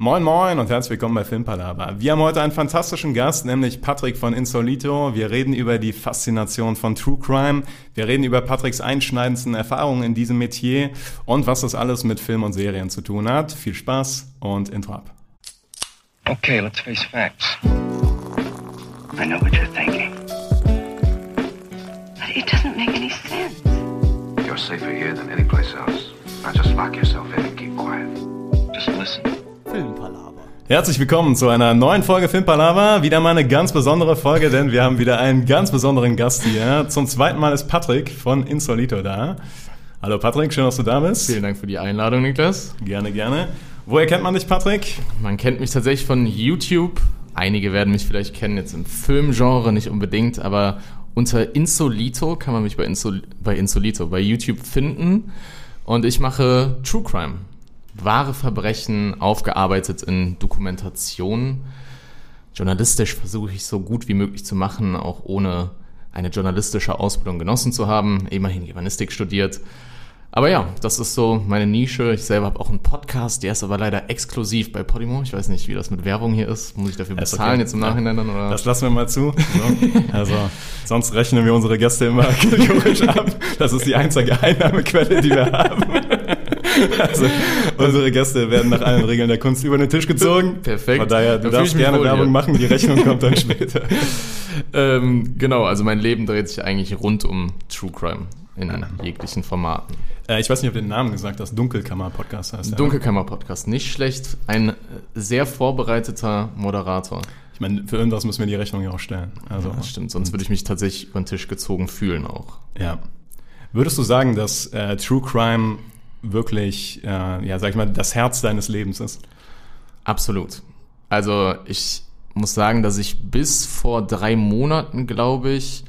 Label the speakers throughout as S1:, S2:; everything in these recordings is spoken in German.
S1: Moin Moin und herzlich willkommen bei Filmpalava. Wir haben heute einen fantastischen Gast, nämlich Patrick von Insolito. Wir reden über die Faszination von True Crime. Wir reden über Patricks einschneidendsten Erfahrungen in diesem Metier und was das alles mit Film und Serien zu tun hat. Viel Spaß und Intro ab.
S2: Okay, let's face facts. I know what you're thinking.
S3: But it doesn't make any sense.
S4: You're safer here than any place else. Now just lock yourself in and keep quiet.
S2: Just listen.
S1: Herzlich willkommen zu einer neuen Folge Filmpalava. Wieder mal eine ganz besondere Folge, denn wir haben wieder einen ganz besonderen Gast hier. Zum zweiten Mal ist Patrick von Insolito da. Hallo Patrick, schön, dass du da bist.
S5: Vielen Dank für die Einladung, Niklas.
S1: Gerne, gerne. Woher kennt man dich, Patrick?
S5: Man kennt mich tatsächlich von YouTube. Einige werden mich vielleicht kennen, jetzt im Filmgenre nicht unbedingt, aber unter Insolito kann man mich bei, Insol bei Insolito, bei YouTube finden. Und ich mache True Crime. Wahre Verbrechen aufgearbeitet in Dokumentation. Journalistisch versuche ich so gut wie möglich zu machen, auch ohne eine journalistische Ausbildung genossen zu haben. Immerhin Germanistik studiert. Aber ja, das ist so meine Nische. Ich selber habe auch einen Podcast, der ist aber leider exklusiv bei Podimo. Ich weiß nicht, wie das mit Werbung hier ist. Muss ich dafür
S1: Ist
S5: bezahlen
S1: okay.
S5: jetzt im Nachhinein dann? Oder?
S1: Das lassen wir mal zu. So. Also, sonst rechnen wir unsere Gäste immer kategorisch ab. Das ist die einzige Einnahmequelle, die wir haben. Also, unsere Gäste werden nach allen Regeln der Kunst über den Tisch gezogen.
S5: Perfekt.
S1: Von daher, du
S5: fühl
S1: darfst gerne Werbung
S5: hier.
S1: machen, die Rechnung kommt dann später.
S5: ähm, genau, also mein Leben dreht sich eigentlich rund um True Crime in jeglichen Formaten.
S1: Äh, ich weiß nicht, ob du den Namen gesagt hast. Dunkelkammer-Podcast heißt der.
S5: Dunkelkammer-Podcast, nicht schlecht. Ein sehr vorbereiteter Moderator.
S1: Ich meine, für irgendwas müssen wir die Rechnung ja auch stellen. Also,
S5: Das stimmt, sonst würde ich mich tatsächlich über den Tisch gezogen fühlen auch.
S1: ja. Würdest du sagen, dass äh, True Crime wirklich, äh, ja, sag ich mal, das Herz deines Lebens ist?
S5: Absolut. Also ich muss sagen, dass ich bis vor drei Monaten, glaube ich,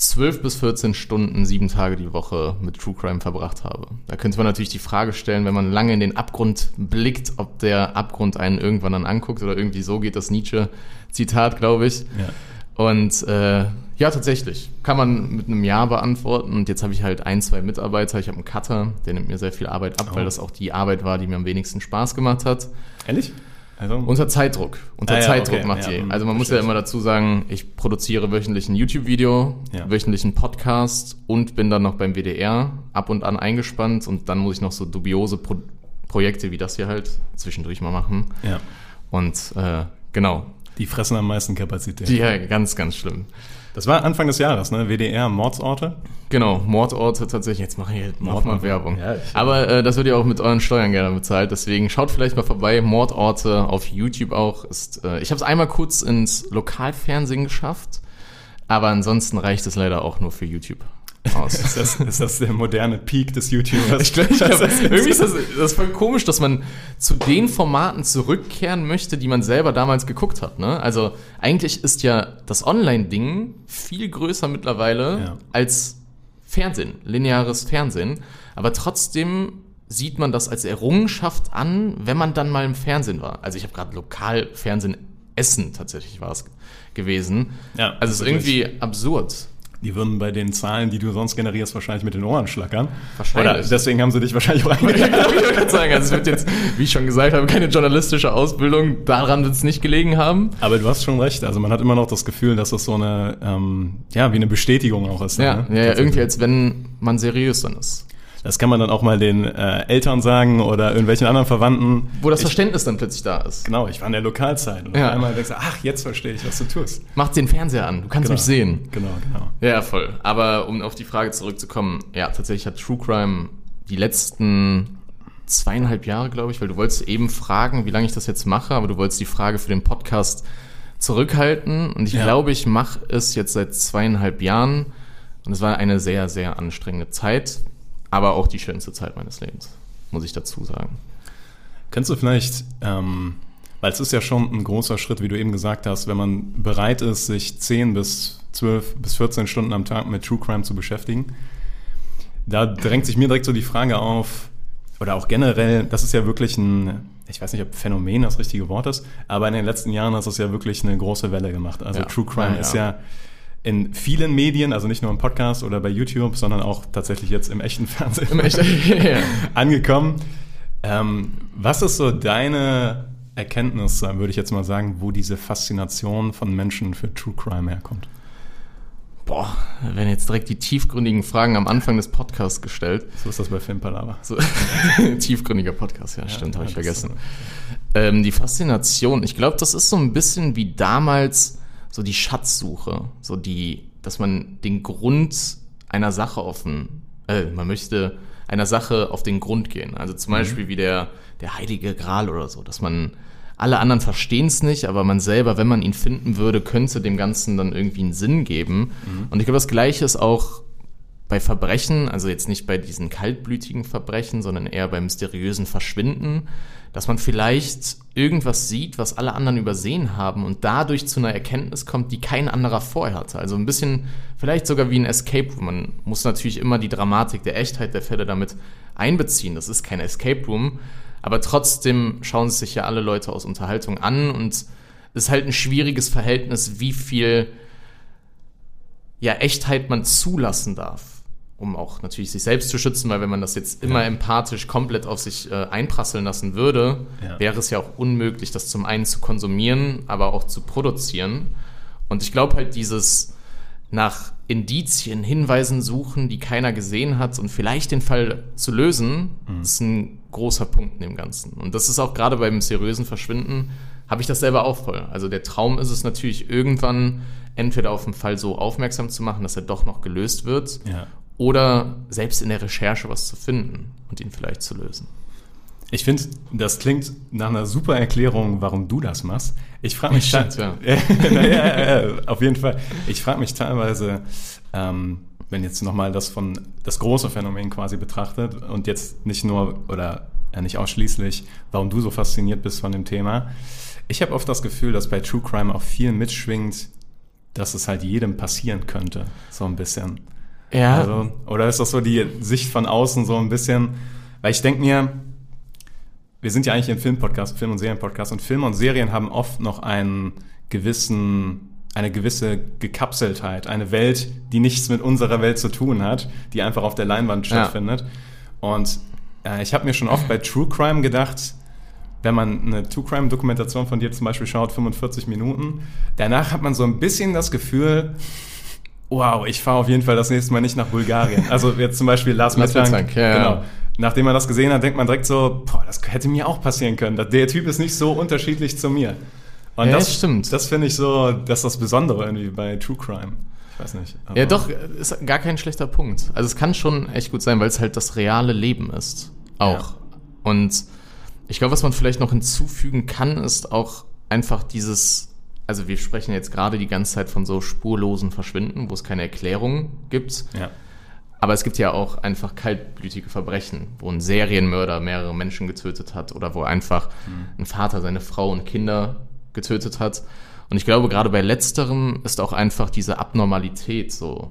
S5: 12 bis 14 Stunden, sieben Tage die Woche mit True Crime verbracht habe. Da könnte man natürlich die Frage stellen, wenn man lange in den Abgrund blickt, ob der Abgrund einen irgendwann dann anguckt oder irgendwie so geht das Nietzsche-Zitat, glaube ich.
S1: Ja.
S5: Und äh, ja, tatsächlich. Kann man mit einem Ja beantworten. Und jetzt habe ich halt ein, zwei Mitarbeiter. Ich habe einen Cutter, der nimmt mir sehr viel Arbeit ab,
S1: Oh.
S5: weil das auch die Arbeit war, die mir am wenigsten Spaß gemacht hat.
S1: Ehrlich? Also,
S5: Unter Zeitdruck. Unter
S1: Ah ja,
S5: Zeitdruck
S1: okay,
S5: macht
S1: ja,
S5: die.
S1: hm,
S5: Also man muss ja immer dazu sagen, ich produziere wöchentlich ein YouTube-Video,
S1: Ja.
S5: wöchentlich einen Podcast und bin dann noch beim WDR ab und an eingespannt und dann muss ich noch so dubiose Pro Projekte wie das hier halt zwischendurch mal machen.
S1: ja.
S5: Und äh, genau.
S1: Die fressen am meisten Kapazität.
S5: Ja, ganz, ganz schlimm.
S1: Das war Anfang des Jahres, ne? WDR, Mordsorte.
S5: Genau, Mordorte tatsächlich. Jetzt mache ich Mordmann-Werbung.
S1: Ja, ich-
S5: Aber äh, das wird ja auch mit euren Steuern gerne bezahlt. Deswegen schaut vielleicht mal vorbei. Mordorte auf YouTube auch. Ist, äh, ich habe es einmal kurz ins Lokalfernsehen geschafft. Aber ansonsten reicht es leider auch nur für YouTube aus.
S1: Ist das, ist das der moderne Peak des YouTubers?
S5: Ich glaube, glaub, irgendwie ist das, das ist voll komisch, dass man zu den Formaten zurückkehren möchte, die man selber damals geguckt hat. Ne? Also eigentlich ist ja das Online-Ding viel größer mittlerweile
S1: Ja.
S5: als Fernsehen, lineares Fernsehen. Aber trotzdem sieht man das als Errungenschaft an, wenn man dann mal im Fernsehen war. Also ich habe gerade Lokalfernsehen Essen tatsächlich war es gewesen.
S1: Ja,
S5: also es ist
S1: wirklich.
S5: irgendwie absurd.
S1: Die würden bei den Zahlen, die du sonst generierst, wahrscheinlich mit den Ohren schlackern.
S5: Wahrscheinlich.
S1: Oder deswegen haben sie dich wahrscheinlich auch eingeladen.
S5: ich gerade sagen, also es wird jetzt, wie ich schon gesagt habe, keine journalistische Ausbildung, daran wird es nicht gelegen haben.
S1: Aber du hast schon recht. Also man hat immer noch das Gefühl, dass das so eine, ähm, ja, wie eine Bestätigung auch ist.
S5: Ja,
S1: ne?
S5: ja, ja irgendwie als wenn man seriös dann ist.
S1: Das kann man dann auch mal den äh, Eltern sagen oder irgendwelchen anderen Verwandten.
S5: Wo das
S1: ich,
S5: Verständnis dann plötzlich da ist.
S1: Genau, ich war in der Lokalzeit. Und
S5: Ja.
S1: einmal denkst du, ach, jetzt verstehe ich, was du tust.
S5: Mach den Fernseher an, du kannst
S1: Genau.
S5: mich sehen.
S1: Genau, genau.
S5: Ja, voll. Aber um auf die Frage zurückzukommen, ja, tatsächlich hat True Crime die letzten zweieinhalb Jahre, glaube ich, weil du wolltest eben fragen, wie lange ich das jetzt mache, aber du wolltest die Frage für den Podcast zurückhalten. Und ich
S1: Ja.
S5: glaube, ich mache es jetzt seit zweieinhalb Jahren. Und es war eine sehr, sehr anstrengende Zeit, aber auch die schönste Zeit meines Lebens, muss ich dazu sagen.
S1: Könntest du vielleicht, ähm, weil es ist ja schon ein großer Schritt, wie du eben gesagt hast, wenn man bereit ist, sich 10 bis 12 bis 14 Stunden am Tag mit True Crime zu beschäftigen, da drängt sich mir direkt so die Frage auf, oder auch generell, das ist ja wirklich ein, ich weiß nicht, ob Phänomen das richtige Wort ist, aber in den letzten Jahren hat es ja wirklich eine große Welle gemacht. Also
S5: Ja.
S1: True Crime
S5: Ja,
S1: ist
S5: ja.
S1: Ja in vielen Medien, also nicht nur im Podcast oder bei YouTube, sondern auch tatsächlich jetzt im echten Fernsehen
S5: Im Echt- ja.
S1: angekommen. Ähm, was ist so deine Erkenntnis, würde ich jetzt mal sagen, wo diese Faszination von Menschen für True Crime herkommt?
S5: Boah, werden jetzt direkt die tiefgründigen Fragen am Anfang des Podcasts gestellt.
S1: So ist das bei Filmpalava.
S5: So, tiefgründiger Podcast, ja, stimmt, habe ich vergessen. Ähm, die Faszination, ich glaube, das ist so ein bisschen wie damals so die Schatzsuche, so die, dass man den Grund einer Sache offen, äh, man möchte einer Sache auf den Grund gehen. Also zum Beispiel wie der, der heilige Gral oder so, dass man alle anderen verstehen es nicht, aber man selber, wenn man ihn finden würde, könnte dem Ganzen dann irgendwie einen Sinn geben. Und ich glaube, das Gleiche ist auch bei Verbrechen, also jetzt nicht bei diesen kaltblütigen Verbrechen, sondern eher beim mysteriösen Verschwinden, dass man vielleicht irgendwas sieht, was alle anderen übersehen haben und dadurch zu einer Erkenntnis kommt, die kein anderer vorher hatte. Also ein bisschen, vielleicht sogar wie ein Escape Room. Man muss natürlich immer die Dramatik der Echtheit der Fälle damit einbeziehen. Das ist kein Escape Room, aber trotzdem schauen sich ja alle Leute aus Unterhaltung an und es ist halt ein schwieriges Verhältnis, wie viel ja, Echtheit man zulassen darf, um auch natürlich sich selbst zu schützen, weil wenn man das jetzt immer empathisch komplett auf sich äh, einprasseln lassen würde,
S1: Ja.
S5: wäre es ja auch unmöglich, das zum einen zu konsumieren, aber auch zu produzieren. Und ich glaube halt dieses nach Indizien, Hinweisen suchen, die keiner gesehen hat und vielleicht den Fall zu lösen, ist ein großer Punkt in dem Ganzen. Und das ist auch gerade beim seriösen Verschwinden, habe ich das selber auch voll. Also der Traum ist es natürlich irgendwann entweder auf den Fall so aufmerksam zu machen, dass er doch noch gelöst wird,
S1: Ja.
S5: Oder selbst in der Recherche was zu finden und ihn vielleicht zu lösen.
S1: Ich finde, das klingt nach einer super Erklärung, warum du das machst. Ich frage mich,
S5: Stimmt,
S1: te- ja. ja, ja, auf jeden Fall. Ich frage mich teilweise, ähm, wenn jetzt nochmal das von das große Phänomen quasi betrachtet und jetzt nicht nur oder ja, nicht ausschließlich, warum du so fasziniert bist von dem Thema. Ich habe oft das Gefühl, dass bei True Crime auch viel mitschwingt, dass es halt jedem passieren könnte, so ein bisschen.
S5: Ja,
S1: Also, oder ist das so die Sicht von außen so ein bisschen? Weil ich denke mir, wir sind ja eigentlich ein Filmpodcast, Film- und Serienpodcast und Filme und Serien haben oft noch einen gewissen, eine gewisse Gekapseltheit, eine Welt, die nichts mit unserer Welt zu tun hat, die einfach auf der Leinwand
S5: Ja.
S1: stattfindet. Und äh, ich habe mir schon oft bei True Crime gedacht, wenn man eine True Crime Dokumentation von dir zum Beispiel schaut, 45 Minuten, danach hat man so ein bisschen das Gefühl, wow, ich fahre auf jeden Fall das nächste Mal nicht nach Bulgarien. Also jetzt zum Beispiel Lars Mittank.
S5: Ja,
S1: genau. Nachdem man das gesehen hat, denkt man direkt so, boah, das hätte mir auch passieren können. Der Typ ist nicht so unterschiedlich zu mir. Und
S5: Ja,
S1: das
S5: stimmt.
S1: Das finde ich so, das ist das Besondere irgendwie bei True Crime. Ich weiß nicht.
S5: Ja, doch, ist gar kein schlechter Punkt. Also es kann schon echt gut sein, weil es halt das reale Leben ist. Auch.
S1: Ja.
S5: Und ich glaube, was man vielleicht noch hinzufügen kann, ist auch einfach dieses, also wir sprechen jetzt gerade die ganze Zeit von so spurlosen Verschwinden, wo es keine Erklärung gibt.
S1: Ja.
S5: Aber es gibt ja auch einfach kaltblütige Verbrechen, wo ein Serienmörder mehrere Menschen getötet hat oder wo einfach ein Vater seine Frau und Kinder getötet hat. Und ich glaube, gerade bei letzterem ist auch einfach diese Abnormalität so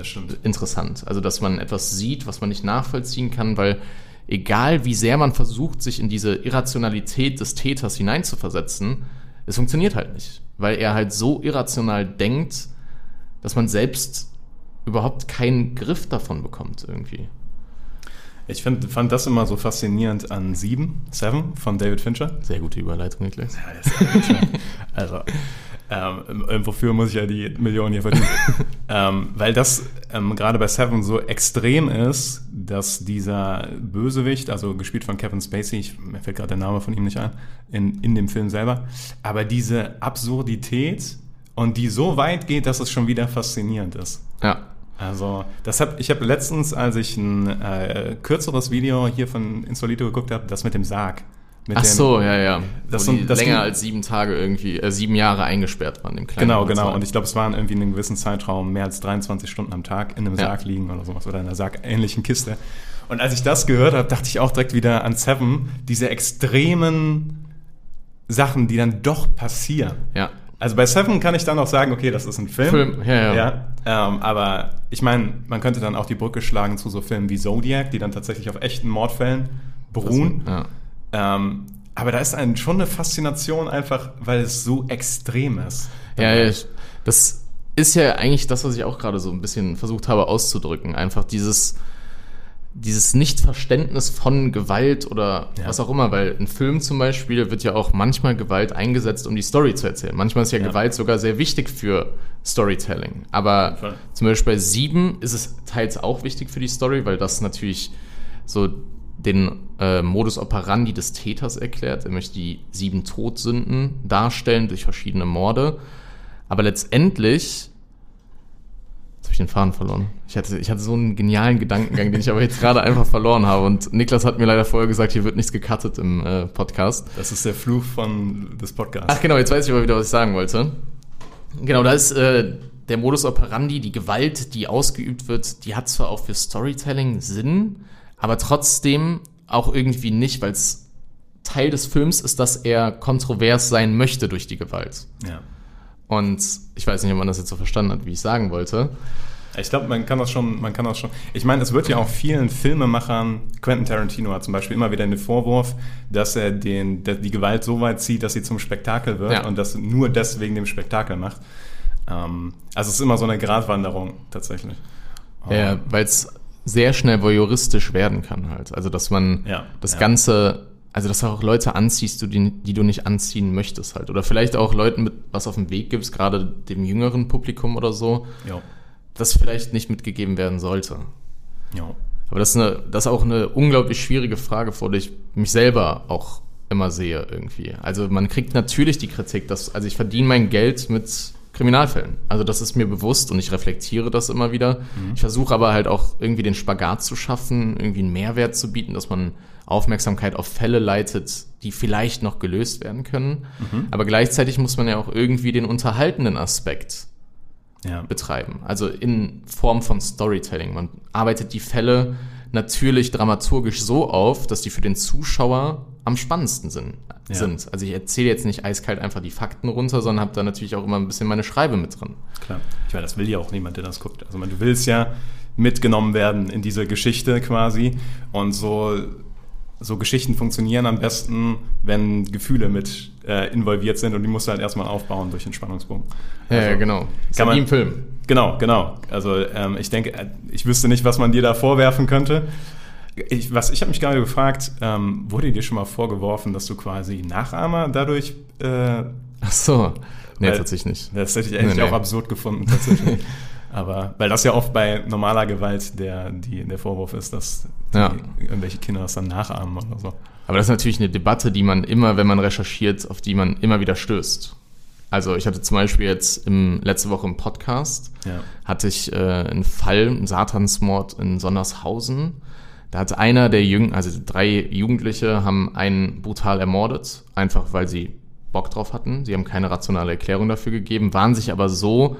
S1: stimmt.
S5: interessant. Also, dass man etwas sieht, was man nicht nachvollziehen kann, weil egal wie sehr man versucht, sich in diese Irrationalität des Täters hineinzuversetzen, es funktioniert halt nicht. Weil er halt so irrational denkt, dass man selbst überhaupt keinen Griff davon bekommt irgendwie.
S1: Ich find, fand das immer so faszinierend an Sieben, Seven von David Fincher.
S5: Sehr gute Überleitung, Niklas.
S1: Also, ähm, wofür muss ich ja die Millionen hier verdienen? ähm, weil das ähm, gerade bei Seven so extrem ist, dass dieser Bösewicht, also gespielt von Kevin Spacey, ich, mir fällt gerade der Name von ihm nicht ein, in, in dem Film selber, aber diese Absurdität und die so weit geht, dass es schon wieder faszinierend ist.
S5: Ja.
S1: Also, das hab, ich habe letztens, als ich ein äh, kürzeres Video hier von Insolito geguckt habe, das mit dem Sarg. Mit
S5: Ach
S1: dem,
S5: so, ja, ja.
S1: Das
S5: die
S1: das
S5: länger
S1: ging-
S5: als sieben Tage irgendwie, äh, sieben Jahre eingesperrt waren, im kleinen
S1: Genau, genau.
S5: Horizont.
S1: Und ich glaube, es waren irgendwie in einem gewissen Zeitraum mehr als 23 Stunden am Tag in einem
S5: Ja.
S1: Sarg liegen oder sowas oder in einer sargähnlichen Kiste. Und als ich das gehört habe, dachte ich auch direkt wieder an Seven, diese extremen Sachen, die dann doch passieren.
S5: Ja.
S1: Also bei Seven kann ich dann auch sagen, okay, das ist ein Film.
S5: Film, ja, ja.
S1: ähm, aber ich meine, man könnte dann auch die Brücke schlagen zu so Filmen wie Zodiac, die dann tatsächlich auf echten Mordfällen beruhen.
S5: Ja.
S1: Ähm, aber da ist ein, schon eine Faszination einfach, weil es so extrem ist.
S5: Ja, ja, das ist ja eigentlich das, was ich auch gerade so ein bisschen versucht habe auszudrücken. Einfach dieses, dieses Nichtverständnis von Gewalt oder
S1: Ja.
S5: was auch immer, weil ein Film zum Beispiel wird ja auch manchmal Gewalt eingesetzt, um die Story zu erzählen. Manchmal ist ja,
S1: Ja.
S5: Gewalt sogar sehr wichtig für Storytelling. Aber zum Beispiel bei Sieben ist es teils auch wichtig für die Story, weil das natürlich so den äh, Modus operandi des Täters erklärt. Er möchte die sieben Todsünden darstellen durch verschiedene Morde. Aber letztendlich Jetzt habe ich den Faden verloren. Ich hatte, ich hatte so einen genialen Gedankengang, den ich aber jetzt gerade einfach verloren habe. Und Niklas hat mir leider vorher gesagt, hier wird nichts gecuttet im äh, Podcast.
S1: Das ist der Fluch von des Podcasts.
S5: Ach genau, jetzt weiß ich aber wieder, was ich sagen wollte. Genau, da ist äh, der Modus operandi, die Gewalt, die ausgeübt wird, die hat zwar auch für Storytelling Sinn, aber trotzdem auch irgendwie nicht, weil es Teil des Films ist, dass er kontrovers sein möchte durch die Gewalt.
S1: Ja.
S5: Und ich weiß nicht, ob man das jetzt so verstanden hat, wie ich sagen wollte.
S1: Ich glaube, man kann das schon, man kann das schon. Ich meine, es wird ja auch vielen Filmemachern, Quentin Tarantino hat zum Beispiel immer wieder den Vorwurf, dass er den, der, die Gewalt so weit zieht, dass sie zum Spektakel wird
S5: Ja.
S1: und das nur deswegen dem Spektakel macht. Ähm, also es ist immer so eine Gratwanderung tatsächlich.
S5: Ja, weil es sehr schnell voyeuristisch werden kann halt. Also, dass man
S1: Ja,
S5: das
S1: ja.
S5: Ganze, also dass du auch Leute anziehst, die, die du nicht anziehen möchtest halt. Oder vielleicht auch Leuten mit was auf dem Weg gibst, gerade dem jüngeren Publikum oder so,
S1: Ja.
S5: das vielleicht nicht mitgegeben werden sollte.
S1: Ja.
S5: Aber das ist, eine, das ist auch eine unglaublich schwierige Frage, vor der ich mich selber auch immer sehe irgendwie. Also man kriegt natürlich die Kritik, dass, also ich verdiene mein Geld mit Kriminalfällen. Also das ist mir bewusst und ich reflektiere das immer wieder. Ich versuche aber halt auch irgendwie den Spagat zu schaffen, irgendwie einen Mehrwert zu bieten, dass man Aufmerksamkeit auf Fälle leitet, die vielleicht noch gelöst werden können. Aber gleichzeitig muss man ja auch irgendwie den unterhaltenden Aspekt
S1: Ja.
S5: betreiben. Also in Form von Storytelling. Man arbeitet die Fälle natürlich dramaturgisch so auf, dass die für den Zuschauer am spannendsten sind.
S1: Ja.
S5: Also ich erzähle jetzt nicht eiskalt einfach die Fakten runter, sondern habe da natürlich auch immer ein bisschen meine Schreibe mit drin.
S1: Klar. Ich meine, das will ja auch niemand, der das guckt. Also man, du willst ja mitgenommen werden in diese Geschichte quasi. Und so, so Geschichten funktionieren am besten, wenn Gefühle mit äh, involviert sind und die musst du halt erstmal aufbauen durch den Spannungsbogen.
S5: Ja,
S1: Also,
S5: ja genau. Ist
S1: kann man-
S5: im Film.
S1: Genau, genau. Also ähm, ich denke, äh, ich wüsste nicht, was man dir da vorwerfen könnte. Ich, was ich habe mich gerade gefragt, ähm, wurde dir schon mal vorgeworfen, dass du quasi Nachahmer dadurch äh,
S5: Ach so. Nee,
S1: Weil-
S5: tatsächlich nicht.
S1: Das hätte ich eigentlich
S5: Nee, nee.
S1: auch absurd gefunden, tatsächlich. Aber, weil das ja oft bei normaler Gewalt der, die, der Vorwurf ist, dass
S5: Ja.
S1: irgendwelche Kinder das dann nachahmen oder so.
S5: Aber das ist natürlich eine Debatte, die man immer, wenn man recherchiert, auf die man immer wieder stößt. Also ich hatte zum Beispiel jetzt im, letzte Woche im Podcast,
S1: Ja.
S5: hatte ich äh, einen Fall, einen Satansmord in Sondershausen. Da hat einer der Jüng, also drei Jugendliche haben einen brutal ermordet, einfach weil sie Bock drauf hatten. Sie haben keine rationale Erklärung dafür gegeben, waren sich aber so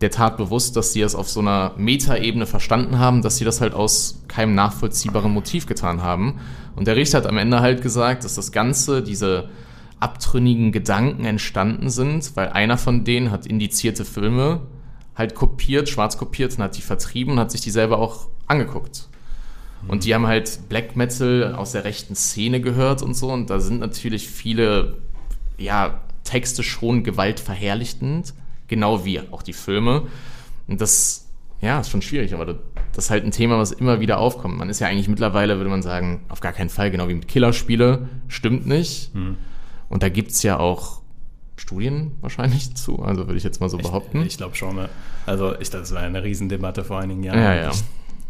S5: der Tat bewusst, dass sie es auf so einer Metaebene verstanden haben, dass sie das halt aus keinem nachvollziehbaren Motiv getan haben. Und der Richter hat am Ende halt gesagt, dass das Ganze, diese abtrünnigen Gedanken entstanden sind, weil einer von denen hat indizierte Filme halt kopiert, schwarz kopiert und hat die vertrieben und hat sich die selber auch angeguckt. Und die haben halt Black Metal aus der rechten Szene gehört und so. Und da sind natürlich viele, ja, Texte schon gewaltverherrlichtend, genau wie auch die Filme. Und das, ja, ist schon schwierig, aber das, ist halt ein Thema, was immer wieder aufkommt. Man ist ja eigentlich mittlerweile, würde man sagen, auf gar keinen Fall, genau wie mit Killerspiele, stimmt nicht. Und da gibt's ja auch Studien wahrscheinlich zu, also würde ich jetzt mal so behaupten.
S1: Ich, ich glaube schon. Ne? Also ich, das war eine Riesendebatte vor einigen Jahren.
S5: Ja, ja.
S1: Ich,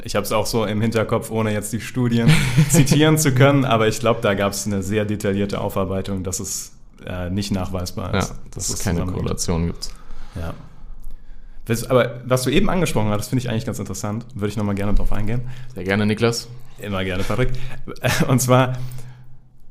S1: ich habe es auch so im Hinterkopf, ohne jetzt die Studien zitieren zu können, aber ich glaube, da gab es eine sehr detaillierte Aufarbeitung, dass es äh, nicht nachweisbar
S5: ja,
S1: ist.
S5: dass es keine. Korrelation gibt.
S1: Ja. Das, aber was du eben angesprochen hast, finde ich eigentlich ganz interessant. Würde ich nochmal gerne drauf eingehen.
S5: Sehr gerne, Niklas.
S1: Immer gerne, Patrick. Und zwar,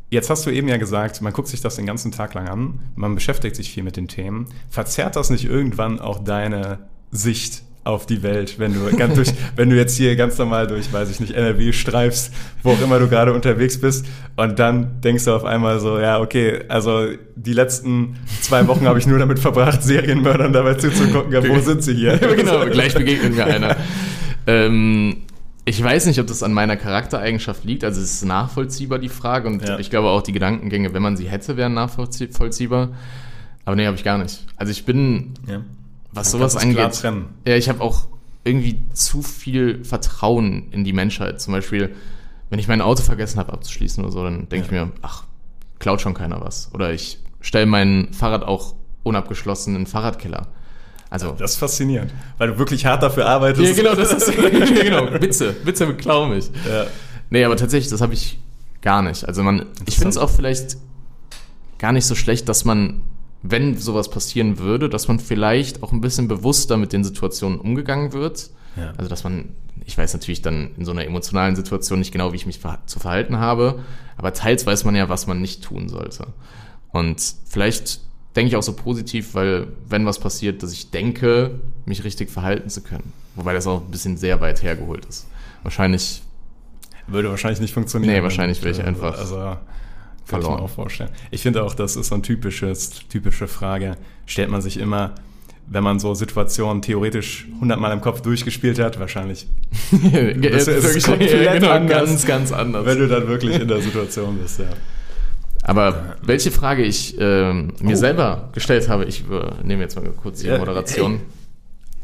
S1: jetzt hast du eben ja gesagt, man guckt sich das den ganzen Tag lang an, man beschäftigt sich viel mit den Themen. Verzerrt das nicht irgendwann auch deine Sicht auf die Welt, wenn du, ganz durch, wenn du jetzt hier ganz normal durch, weiß ich nicht, NRW streifst, wo auch immer du gerade unterwegs bist und dann denkst du auf einmal so, ja, okay, also die letzten zwei Wochen habe ich nur damit verbracht, Serienmördern dabei zuzugucken, ja, wo sind sie hier?
S5: Genau, gleich begegnet mir einer. Ähm, ich weiß nicht, ob das an meiner Charaktereigenschaft liegt. Also es ist nachvollziehbar, die Frage. Und
S1: Ja.
S5: ich glaube auch, die Gedankengänge, wenn man sie hätte, wären nachvollziehbar. Aber nee, habe ich gar nicht. Also ich bin,
S1: Ja.
S5: Was sowas angeht, ja, ich habe auch irgendwie zu viel Vertrauen in die Menschheit. Zum Beispiel, wenn ich mein Auto vergessen habe abzuschließen oder so, dann denke ich mir, ach, klaut schon keiner was. Oder ich stelle mein Fahrrad auch unabgeschlossen in den Fahrradkeller. Also,
S1: Das ist faszinierend, weil du wirklich hart dafür arbeitest.
S5: ja, genau, das ist genau, Witze, Witze beklauen mich.
S1: Ja.
S5: Nee, aber tatsächlich, das habe ich gar nicht. Also man, ich finde es auch vielleicht gar nicht so schlecht, dass man, wenn sowas passieren würde, dass man vielleicht auch ein bisschen bewusster mit den Situationen umgegangen wird.
S1: Ja.
S5: Also dass man, ich weiß natürlich dann in so einer emotionalen Situation nicht genau, wie ich mich zu verhalten habe, aber teils weiß man ja, was man nicht tun sollte. Und vielleicht denke ich auch so positiv, weil wenn was passiert, dass ich denke, mich richtig verhalten zu können. Wobei das auch ein bisschen sehr weit hergeholt ist. Wahrscheinlich
S1: Würde wahrscheinlich nicht funktionieren.
S5: Nee, wahrscheinlich wäre ich
S1: Also-
S5: einfach
S1: Also, kann ich
S5: verloren.
S1: mir auch vorstellen. Ich finde auch, das ist so eine typisches, typische Frage. Stellt man sich immer, wenn man so Situationen theoretisch hundertmal im Kopf durchgespielt hat, wahrscheinlich,
S5: Es
S1: ist
S5: wirklich
S1: komplett
S5: genau,
S1: anders.
S5: ganz, ganz anders.
S1: wenn du dann wirklich in der Situation bist, ja.
S5: Aber welche Frage ich ähm, mir
S1: Oh.
S5: selber gestellt habe, ich übernehme jetzt mal kurz die
S1: Ja,
S5: Moderation.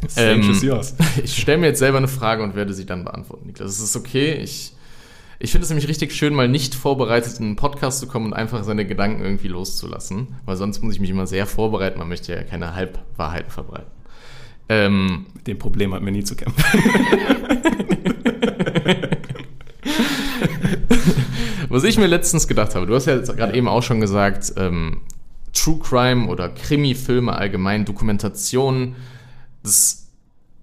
S1: Stage
S5: Ähm. Ich stelle mir jetzt selber eine Frage und werde sie dann beantworten, Niklas. Es ist okay. Ich, ich finde es nämlich richtig schön, mal nicht vorbereitet in einen Podcast zu kommen und einfach seine Gedanken irgendwie loszulassen. Weil sonst muss ich mich immer sehr vorbereiten. Man möchte ja keine Halbwahrheiten verbreiten. Ähm,
S1: Mit dem Problem hat mir nie zu kämpfen.
S5: Was ich mir letztens gedacht habe, du hast ja gerade eben auch schon gesagt, ähm, True Crime oder Krimi-Filme allgemein, Dokumentationen, das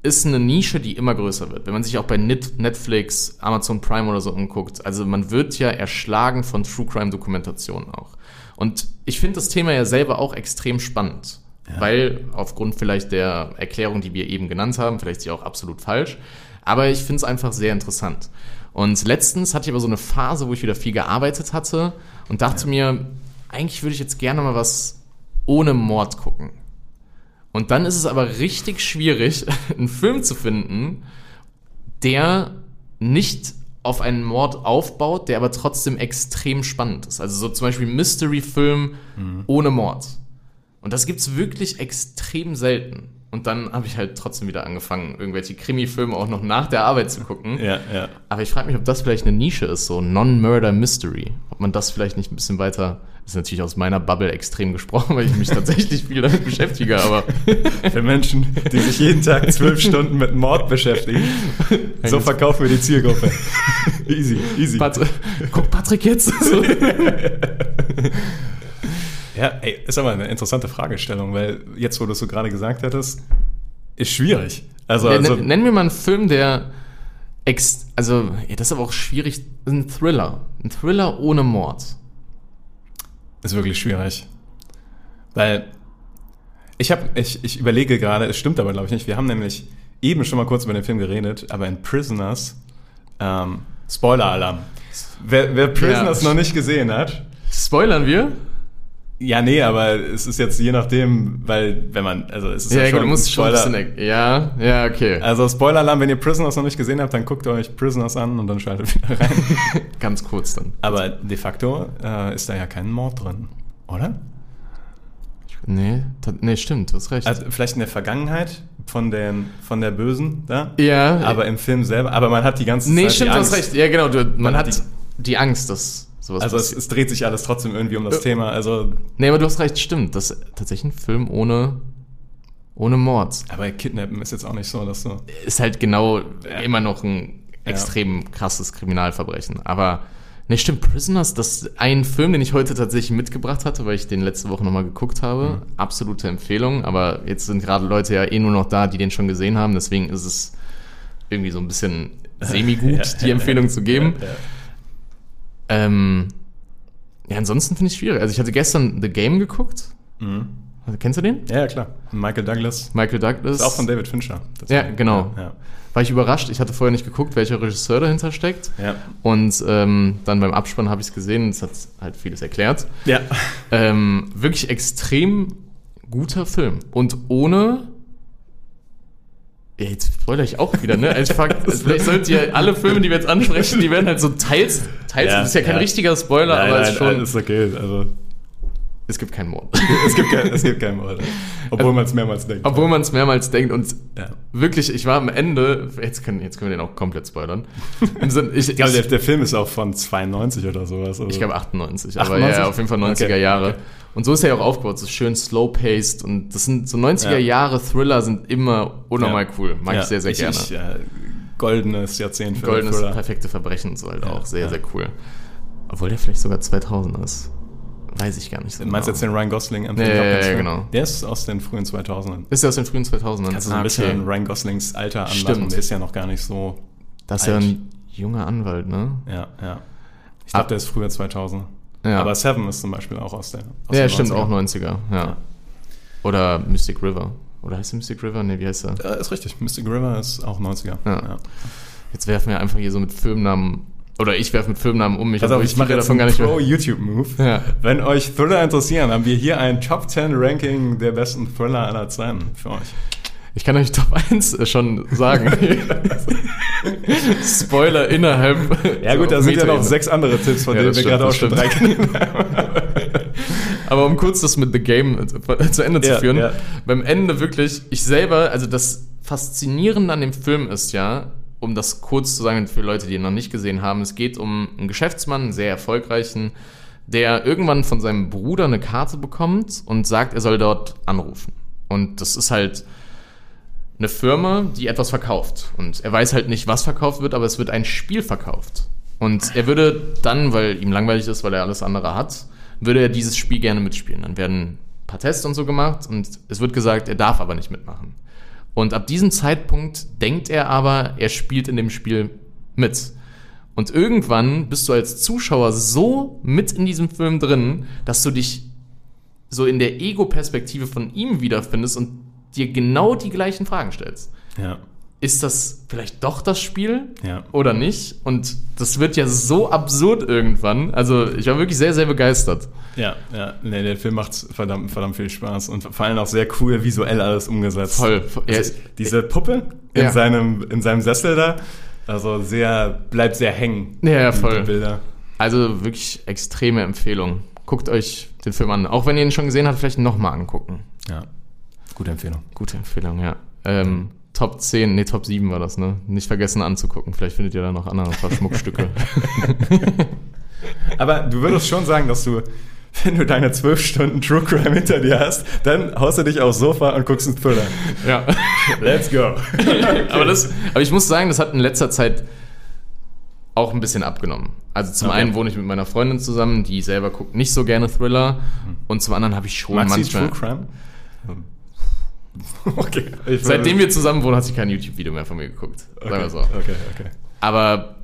S5: ist eine Nische, die immer größer wird. Wenn man sich auch bei Net Netflix, Amazon Prime oder so umguckt, also man wird ja erschlagen von True Crime-Dokumentationen auch. Und ich finde das Thema ja selber auch extrem spannend, weil aufgrund vielleicht der Erklärung, die wir eben genannt haben, vielleicht ist sie auch absolut falsch, aber ich finde es einfach sehr interessant. Und letztens hatte ich aber so eine Phase, wo ich wieder viel gearbeitet hatte und dachte mir, eigentlich würde ich jetzt gerne mal was ohne Mord gucken. Und dann ist es aber richtig schwierig, einen Film zu finden, der nicht auf einen Mord aufbaut, der aber trotzdem extrem spannend ist. Also so zum Beispiel Mystery-Film ohne Mord. Und das gibt's wirklich extrem selten. Und dann habe ich halt trotzdem wieder angefangen, irgendwelche Krimi-Filme auch noch nach der Arbeit zu gucken.
S1: Ja, ja.
S5: Aber ich frage mich, ob das vielleicht eine Nische ist, so Non-Murder Mystery. Ob man das vielleicht nicht ein bisschen weiter. Das ist natürlich aus meiner Bubble extrem gesprochen, weil ich mich tatsächlich viel damit beschäftige, aber
S1: Für Menschen, die sich jeden Tag zwölf Stunden mit Mord beschäftigen, so verkaufen wir die Zielgruppe. easy, easy.
S5: Patrick, guck Patrick jetzt.
S1: Ja, ey, ist aber eine interessante Fragestellung, weil jetzt, wo du es so gerade gesagt hattest, ist schwierig. Also,
S5: Ja,
S1: also
S5: nenn, nenn mir mal einen Film, der ex, also, ja, das ist aber auch schwierig, ein Thriller. Ein Thriller ohne Mord.
S1: ist wirklich schwierig. Weil ich habe, ich, ich überlege gerade, es stimmt aber glaube ich nicht. Wir haben nämlich eben schon mal kurz über den Film geredet, aber in Prisoners, ähm, Spoiler-Alarm. Wer, wer Prisoners
S5: Ja.
S1: noch nicht gesehen hat,
S5: Spoilern wir?
S1: Ja, nee, aber es ist jetzt je nachdem, weil, wenn man, also es ist ja,
S5: Ja,
S1: schon
S5: gut, du musst schon ein
S1: Spoiler.
S5: bisschen, ja, ja, okay.
S1: Also Spoiler-Alarm, wenn ihr Prisoners noch nicht gesehen habt, dann guckt euch Prisoners an und dann schaltet wieder rein.
S5: Ganz kurz dann.
S1: aber de facto äh, ist da ja kein Mord drin, oder?
S5: Nee, nee, stimmt, du hast recht.
S1: Also vielleicht in der Vergangenheit von, den, von der Bösen da.
S5: ja,
S1: Aber im Film selber, aber man hat die ganze
S5: nee,
S1: Zeit
S5: stimmt,
S1: die
S5: du hast recht. Ja, genau, du, man,
S1: Man
S5: hat
S1: hat
S5: die, Angst, dass sowas
S1: Also es, es dreht sich alles trotzdem irgendwie um das
S5: Äh.
S1: Thema. Also,
S5: Nee, aber du hast recht, stimmt. Das ist tatsächlich ein Film ohne, ohne Mord.
S1: aber Kidnappen ist jetzt auch nicht so, dass du.
S5: Ist halt genau
S1: Ja.
S5: immer noch ein extrem krasses Kriminalverbrechen. Aber, nee, stimmt, Prisoners, das ist ein Film, den ich heute tatsächlich mitgebracht hatte, weil ich den letzte Woche nochmal geguckt habe. Absolute Empfehlung, aber jetzt sind gerade Leute ja eh nur noch da, die den schon gesehen haben, deswegen ist es irgendwie so ein bisschen semi-gut, die Empfehlung zu geben.
S1: Ja, ja.
S5: Ähm, ja, ansonsten finde ich schwierig. Also ich hatte gestern The Game geguckt.
S1: Mhm.
S5: Also, kennst du den?
S1: Ja, ja, klar. Michael Douglas.
S5: Michael Douglas.
S1: Ist auch von David Fincher.
S5: Ja, genau.
S1: Ja,
S5: War ich überrascht. Ich hatte vorher nicht geguckt, welcher Regisseur dahinter steckt.
S1: ja.
S5: Und ähm, dann beim Abspann habe ich es gesehen es hat halt vieles erklärt.
S1: ja.
S5: Ähm, wirklich extrem guter Film. Und ohne. Ja, jetzt spoilere ich auch wieder, ne? Also, fuck, vielleicht sollt ihr alle Filme, die wir jetzt ansprechen, die werden halt so teils. teils
S1: Ja,
S5: das ist ja kein
S1: ja.
S5: richtiger Spoiler,
S1: Nein,
S5: aber
S1: nein,
S5: ist schon.
S1: nein, ist okay. Also,
S5: Es gibt keinen Mord.
S1: es, gibt kein, es gibt keinen Mord. Obwohl man es mehrmals denkt.
S5: Obwohl man es mehrmals denkt und
S1: Ja.
S5: wirklich, ich war am Ende, jetzt können, jetzt können wir den auch komplett spoilern. Ich,
S1: Ich glaube, der,
S5: ich,
S1: der Film ist auch von 92 oder sowas. Also.
S5: ich glaube 98, aber
S1: 98?
S5: ja, auf jeden Fall 90er
S1: Okay,
S5: Jahre.
S1: okay.
S5: Und so ist er ja auch aufgebaut, so schön slow-paced und das sind so 90er
S1: Ja.
S5: Jahre Thriller sind immer unnormal
S1: Ja.
S5: cool. Mag ich sehr, sehr gerne.
S1: Ich, äh, goldenes Jahrzehnt für
S5: Goldenes
S1: Thriller.
S5: perfekte Verbrechen so halt auch sehr, sehr cool. Obwohl der vielleicht sogar 2000 ist. Weiß ich gar nicht so
S1: Du meinst
S5: genau.
S1: jetzt den Ryan Gosling Anthony
S5: Ja, ja,
S1: Hopkins
S5: ja,
S1: Film?
S5: genau.
S1: Der ist aus den frühen 2000ern.
S5: Ist er aus den frühen 2000ern?
S1: Kannst du so ein
S5: Ah,
S1: bisschen
S5: okay.
S1: an Ryan Goslings Alter anlassen.
S5: Stimmt.
S1: Der ist ja noch gar nicht so.
S5: Das ist ja
S1: alt.
S5: ein junger Anwalt, ne?
S1: Ja, ja. Ich glaube, der ist früher 2000.
S5: Ja.
S1: Aber Seven ist zum Beispiel auch aus der. Aus
S5: Ja, stimmt,
S1: 90ern.
S5: auch 90er, ja.
S1: Ja.
S5: Oder Mystic River. Oder heißt der Mystic River? Ne, wie heißt er?
S1: Äh, ist richtig. Mystic River ist auch 90er.
S5: Ja. Jetzt werfen wir einfach hier so mit Filmnamen, oder ich werfe mit Filmnamen um mich, obwohl
S1: ich mache
S5: viele
S1: jetzt einen
S5: mehr-
S1: Pro-YouTube-Move.
S5: Ja.
S1: Wenn euch Thriller interessieren, haben wir hier ein Top 10 Ranking der besten Thriller aller Zeiten für euch.
S5: Ich kann euch Top 1 schon sagen. Spoiler innerhalb.
S1: Ja gut, da sind ja noch sechs andere Tipps, von
S5: Ja,
S1: denen wir
S5: stimmt,
S1: gerade auch schon drei kennen.
S5: Aber um kurz das mit The Game zu, zu Ende zu
S1: Ja,
S5: führen,
S1: ja.
S5: beim Ende wirklich, ich selber, also das Faszinierende an dem Film ist ja, um das kurz zu sagen für Leute, die ihn noch nicht gesehen haben, es geht um einen Geschäftsmann, einen sehr erfolgreichen, der irgendwann von seinem Bruder eine Karte bekommt und sagt, er soll dort anrufen. Und das ist halt eine Firma, die etwas verkauft. Und er weiß halt nicht, was verkauft wird, aber es wird ein Spiel verkauft. Und er würde dann, weil ihm langweilig ist, weil er alles andere hat, würde er dieses Spiel gerne mitspielen. Dann werden ein paar Tests und so gemacht und es wird gesagt, er darf aber nicht mitmachen. Und ab diesem Zeitpunkt denkt er aber, er spielt in dem Spiel mit. Und irgendwann bist du als Zuschauer so mit in diesem Film drin, dass du dich so in der Ego-Perspektive von ihm wiederfindest und dir genau die gleichen Fragen stellst.
S1: Ja,
S5: Ist das vielleicht doch das Spiel
S1: ja.
S5: oder nicht? Und das wird ja so absurd irgendwann. Also ich war wirklich sehr, sehr begeistert.
S1: Ja, ja. Nee, der Film macht verdammt, verdammt viel Spaß und vor allem auch sehr cool visuell alles umgesetzt.
S5: Voll. voll.
S1: Also, diese Puppe in,
S5: Ja.
S1: seinem, in seinem Sessel da, also sehr, bleibt sehr hängen.
S5: Ja, ja, voll.
S1: Bilder.
S5: also wirklich extreme Empfehlung. Guckt euch den Film an. Auch wenn ihr ihn schon gesehen habt, vielleicht nochmal angucken.
S1: Ja, gute Empfehlung.
S5: Gute Empfehlung, ja. Ähm, Top 10, nee, Top 7 war das, ne? Nicht vergessen anzugucken. Vielleicht findet ihr da noch andere ein paar Schmuckstücke.
S1: Aber du würdest schon sagen, dass du, wenn du deine zwölf Stunden True Crime hinter dir hast, dann haust du dich aufs Sofa und guckst einen Thriller.
S5: ja.
S1: Let's go.
S5: aber, das, aber ich muss sagen, das hat in letzter Zeit auch ein bisschen abgenommen. Also zum
S1: Okay.
S5: einen wohne ich mit meiner Freundin zusammen, die selber guckt nicht so gerne Thriller. Und zum anderen habe ich schon
S1: du
S5: manchmal...
S1: True Crime? Okay.
S5: Seitdem wir zusammen wohnen, hat sie kein YouTube-Video mehr von mir geguckt. Sagen
S1: okay.
S5: wir so.
S1: Okay, okay.
S5: Aber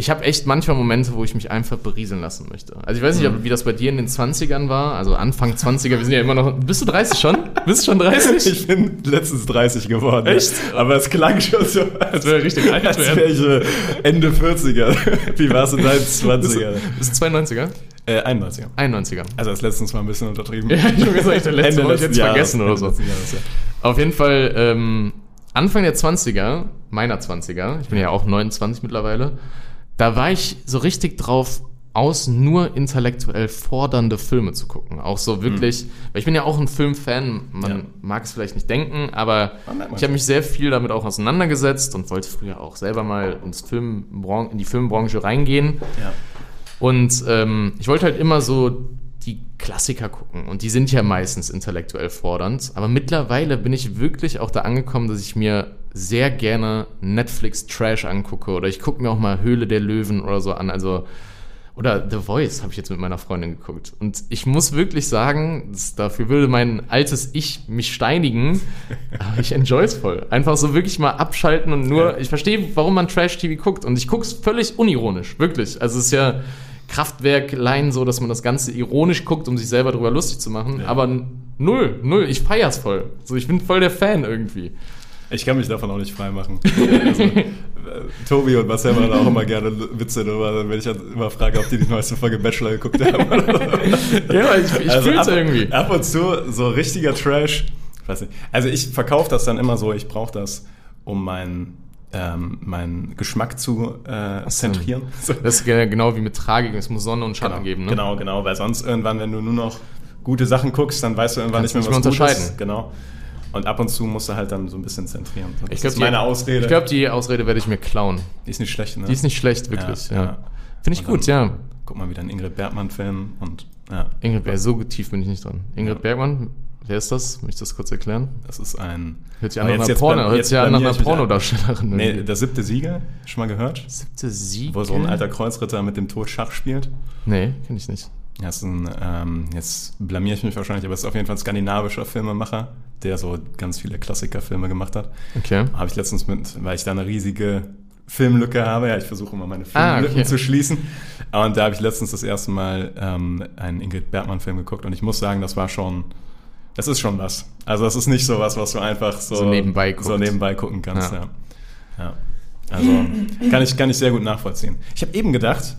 S5: ich habe echt manchmal Momente, wo ich mich einfach berieseln lassen möchte. Also ich weiß nicht,
S1: Mhm.
S5: ob, wie das bei dir in den 20ern war, also Anfang 20er, wir sind ja immer noch... Bist du 30 schon? Bist du schon 30?
S1: Ich bin letztens 30 geworden.
S5: Echt?
S1: Aber es klang schon so, als
S5: wäre richtig alt
S1: als wäre ich äh, Ende 40er. Wie war es in deinen
S5: Bist du,
S1: 20er?
S5: bist du 92er?
S1: Äh, 91er.
S5: 91er.
S1: Also das letztens mal ein bisschen untertrieben.
S5: Ja, ich habe gesagt, der letzte
S1: Ende
S5: ich
S1: letzten
S5: jetzt
S1: Jahres.
S5: vergessen oder so.
S1: Jahres, ja.
S5: Auf jeden Fall ähm, Anfang der 20er, meiner 20er, ich bin ja auch 29 mittlerweile, da war ich so richtig drauf aus, nur intellektuell fordernde Filme zu gucken. Auch so wirklich, weil ich bin ja auch ein Filmfan, man
S1: Ja.
S5: mag es vielleicht nicht denken, aber ich habe mich sehr viel damit auch auseinandergesetzt und wollte früher auch selber mal ins Filmbran in die Filmbranche reingehen.
S1: Ja.
S5: Und ähm, ich wollte halt immer so die Klassiker gucken. Und die sind ja meistens intellektuell fordernd. Aber mittlerweile bin ich wirklich auch da angekommen, dass ich mir sehr gerne Netflix-Trash angucke. Oder ich gucke mir auch mal Höhle der Löwen oder so an. Also. Oder The Voice habe ich jetzt mit meiner Freundin geguckt. Und ich muss wirklich sagen, dafür würde mein altes Ich mich steinigen, aber ich enjoy es voll. Einfach so wirklich mal abschalten und nur,
S1: Ja.
S5: ich verstehe, warum man Trash-TV guckt. Und ich gucke es völlig unironisch, wirklich. Also es ist ja Kraftwerk-Line so, dass man das Ganze ironisch guckt, um sich selber darüber lustig zu machen.
S1: Ja.
S5: Aber null, null, ich feier's voll. So, ich bin voll der Fan irgendwie.
S1: Ich kann mich davon auch nicht freimachen. Also, äh, Tobi und Marcel machen auch immer gerne Witze darüber, wenn ich immer frage, ob die die neueste Folge Bachelor geguckt haben.
S5: Ja, ich, ich
S1: Also
S5: fühl's
S1: ab,
S5: irgendwie.
S1: Ab und zu so richtiger Trash. Weiß nicht. Also ich verkaufe das dann immer so, ich brauche das, um meinen ähm, meinen Geschmack zu äh, zentrieren.
S5: Das ist ge- genau wie mit Tragik, es muss Sonne und Schatten
S1: Genau,
S5: geben, ne?
S1: genau, genau, weil sonst irgendwann, wenn du nur noch gute Sachen guckst, dann weißt du irgendwann
S5: Kannst
S1: nicht mehr,
S5: nicht
S1: was
S5: mehr
S1: gut ist.
S5: unterscheiden.
S1: Genau. Und ab und zu musst du halt dann so ein bisschen zentrieren. Das
S5: Ich glaub,
S1: ist
S5: die-
S1: meine Ausrede.
S5: Ich glaube, die Ausrede werde ich mir klauen.
S1: die ist nicht schlecht, ne?
S5: Die ist nicht schlecht, wirklich.
S1: Ja,
S5: Ja,
S1: ja.
S5: Finde ich
S1: Und
S5: gut, ja.
S1: Guck mal wieder einen Ingrid Bergmann-Film und ja,
S5: Ingrid Bergmann, so tief bin ich nicht dran. Ingrid Bergmann, wer ist das? Möchte ich das kurz erklären?
S1: das ist ein.
S5: Hört sich an nach einer, Porno, hört sich an nach einer Pornodarstellerin.
S1: Nee,
S5: irgendwie.
S1: der siebte Sieger, schon mal gehört?
S5: Siebte Sieg?
S1: Wo so ein alter Kreuzritter mit dem Tod Schach spielt.
S5: Nee, kenne ich nicht.
S1: Ja, ist ein, ähm, jetzt blamier ich mich wahrscheinlich, aber es ist auf jeden Fall ein skandinavischer Filmemacher, der so ganz viele Klassikerfilme gemacht hat.
S5: Okay.
S1: Habe ich letztens mit, weil ich da eine riesige Filmlücke habe. Ja, ich versuche immer meine
S5: Ah,
S1: Filmlücken
S5: okay.
S1: zu schließen. Und da habe ich letztens das erste Mal ähm, einen Ingrid Bergmann-Film geguckt und ich muss sagen, das war schon, das ist schon was. Also das ist nicht so was, was du einfach so,
S5: So nebenbei
S1: so nebenbei gucken kannst. Ja.
S5: Ja.
S1: Ja. Also kann ich, kann ich sehr gut nachvollziehen. Ich habe eben gedacht,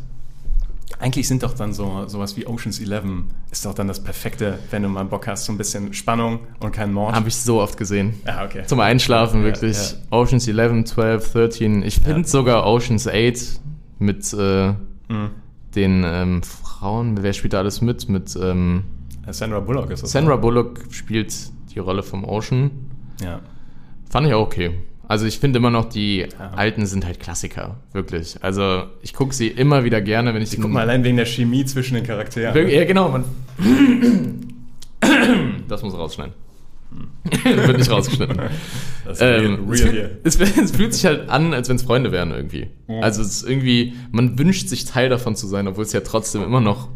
S1: eigentlich sind doch dann so sowas wie Ocean's 11 ist doch dann das perfekte, wenn du mal Bock hast, so ein bisschen Spannung und kein Mord.
S5: Habe ich so oft gesehen.
S1: ja, okay.
S5: Zum Einschlafen wirklich.
S1: ja.
S5: Oceans 11, 12, 13. Ich finde
S1: Ja.
S5: sogar Oceans 8 mit äh,
S1: Mhm.
S5: den ähm, Frauen. Wer spielt da alles mit? Mit ähm,
S1: Sandra Bullock ist das.
S5: Sandra
S1: ne?
S5: Bullock spielt die Rolle vom Ocean.
S1: Ja.
S5: Fand ich auch okay. Also ich finde immer noch, die
S1: Ja.
S5: alten sind halt Klassiker, wirklich. Also ich gucke sie immer wieder gerne, wenn ich
S1: Guck mal, allein wegen der Chemie zwischen den Charakteren.
S5: Wirklich, ja, genau. Man das muss rausschneiden. Wird nicht rausgeschnitten.
S1: Das ist
S5: Ähm, es,
S1: real
S5: fühlt,
S1: hier.
S5: es, es fühlt sich halt an, als wenn es Freunde wären irgendwie. Also es ist irgendwie, man wünscht sich Teil davon zu sein, obwohl es ja trotzdem immer noch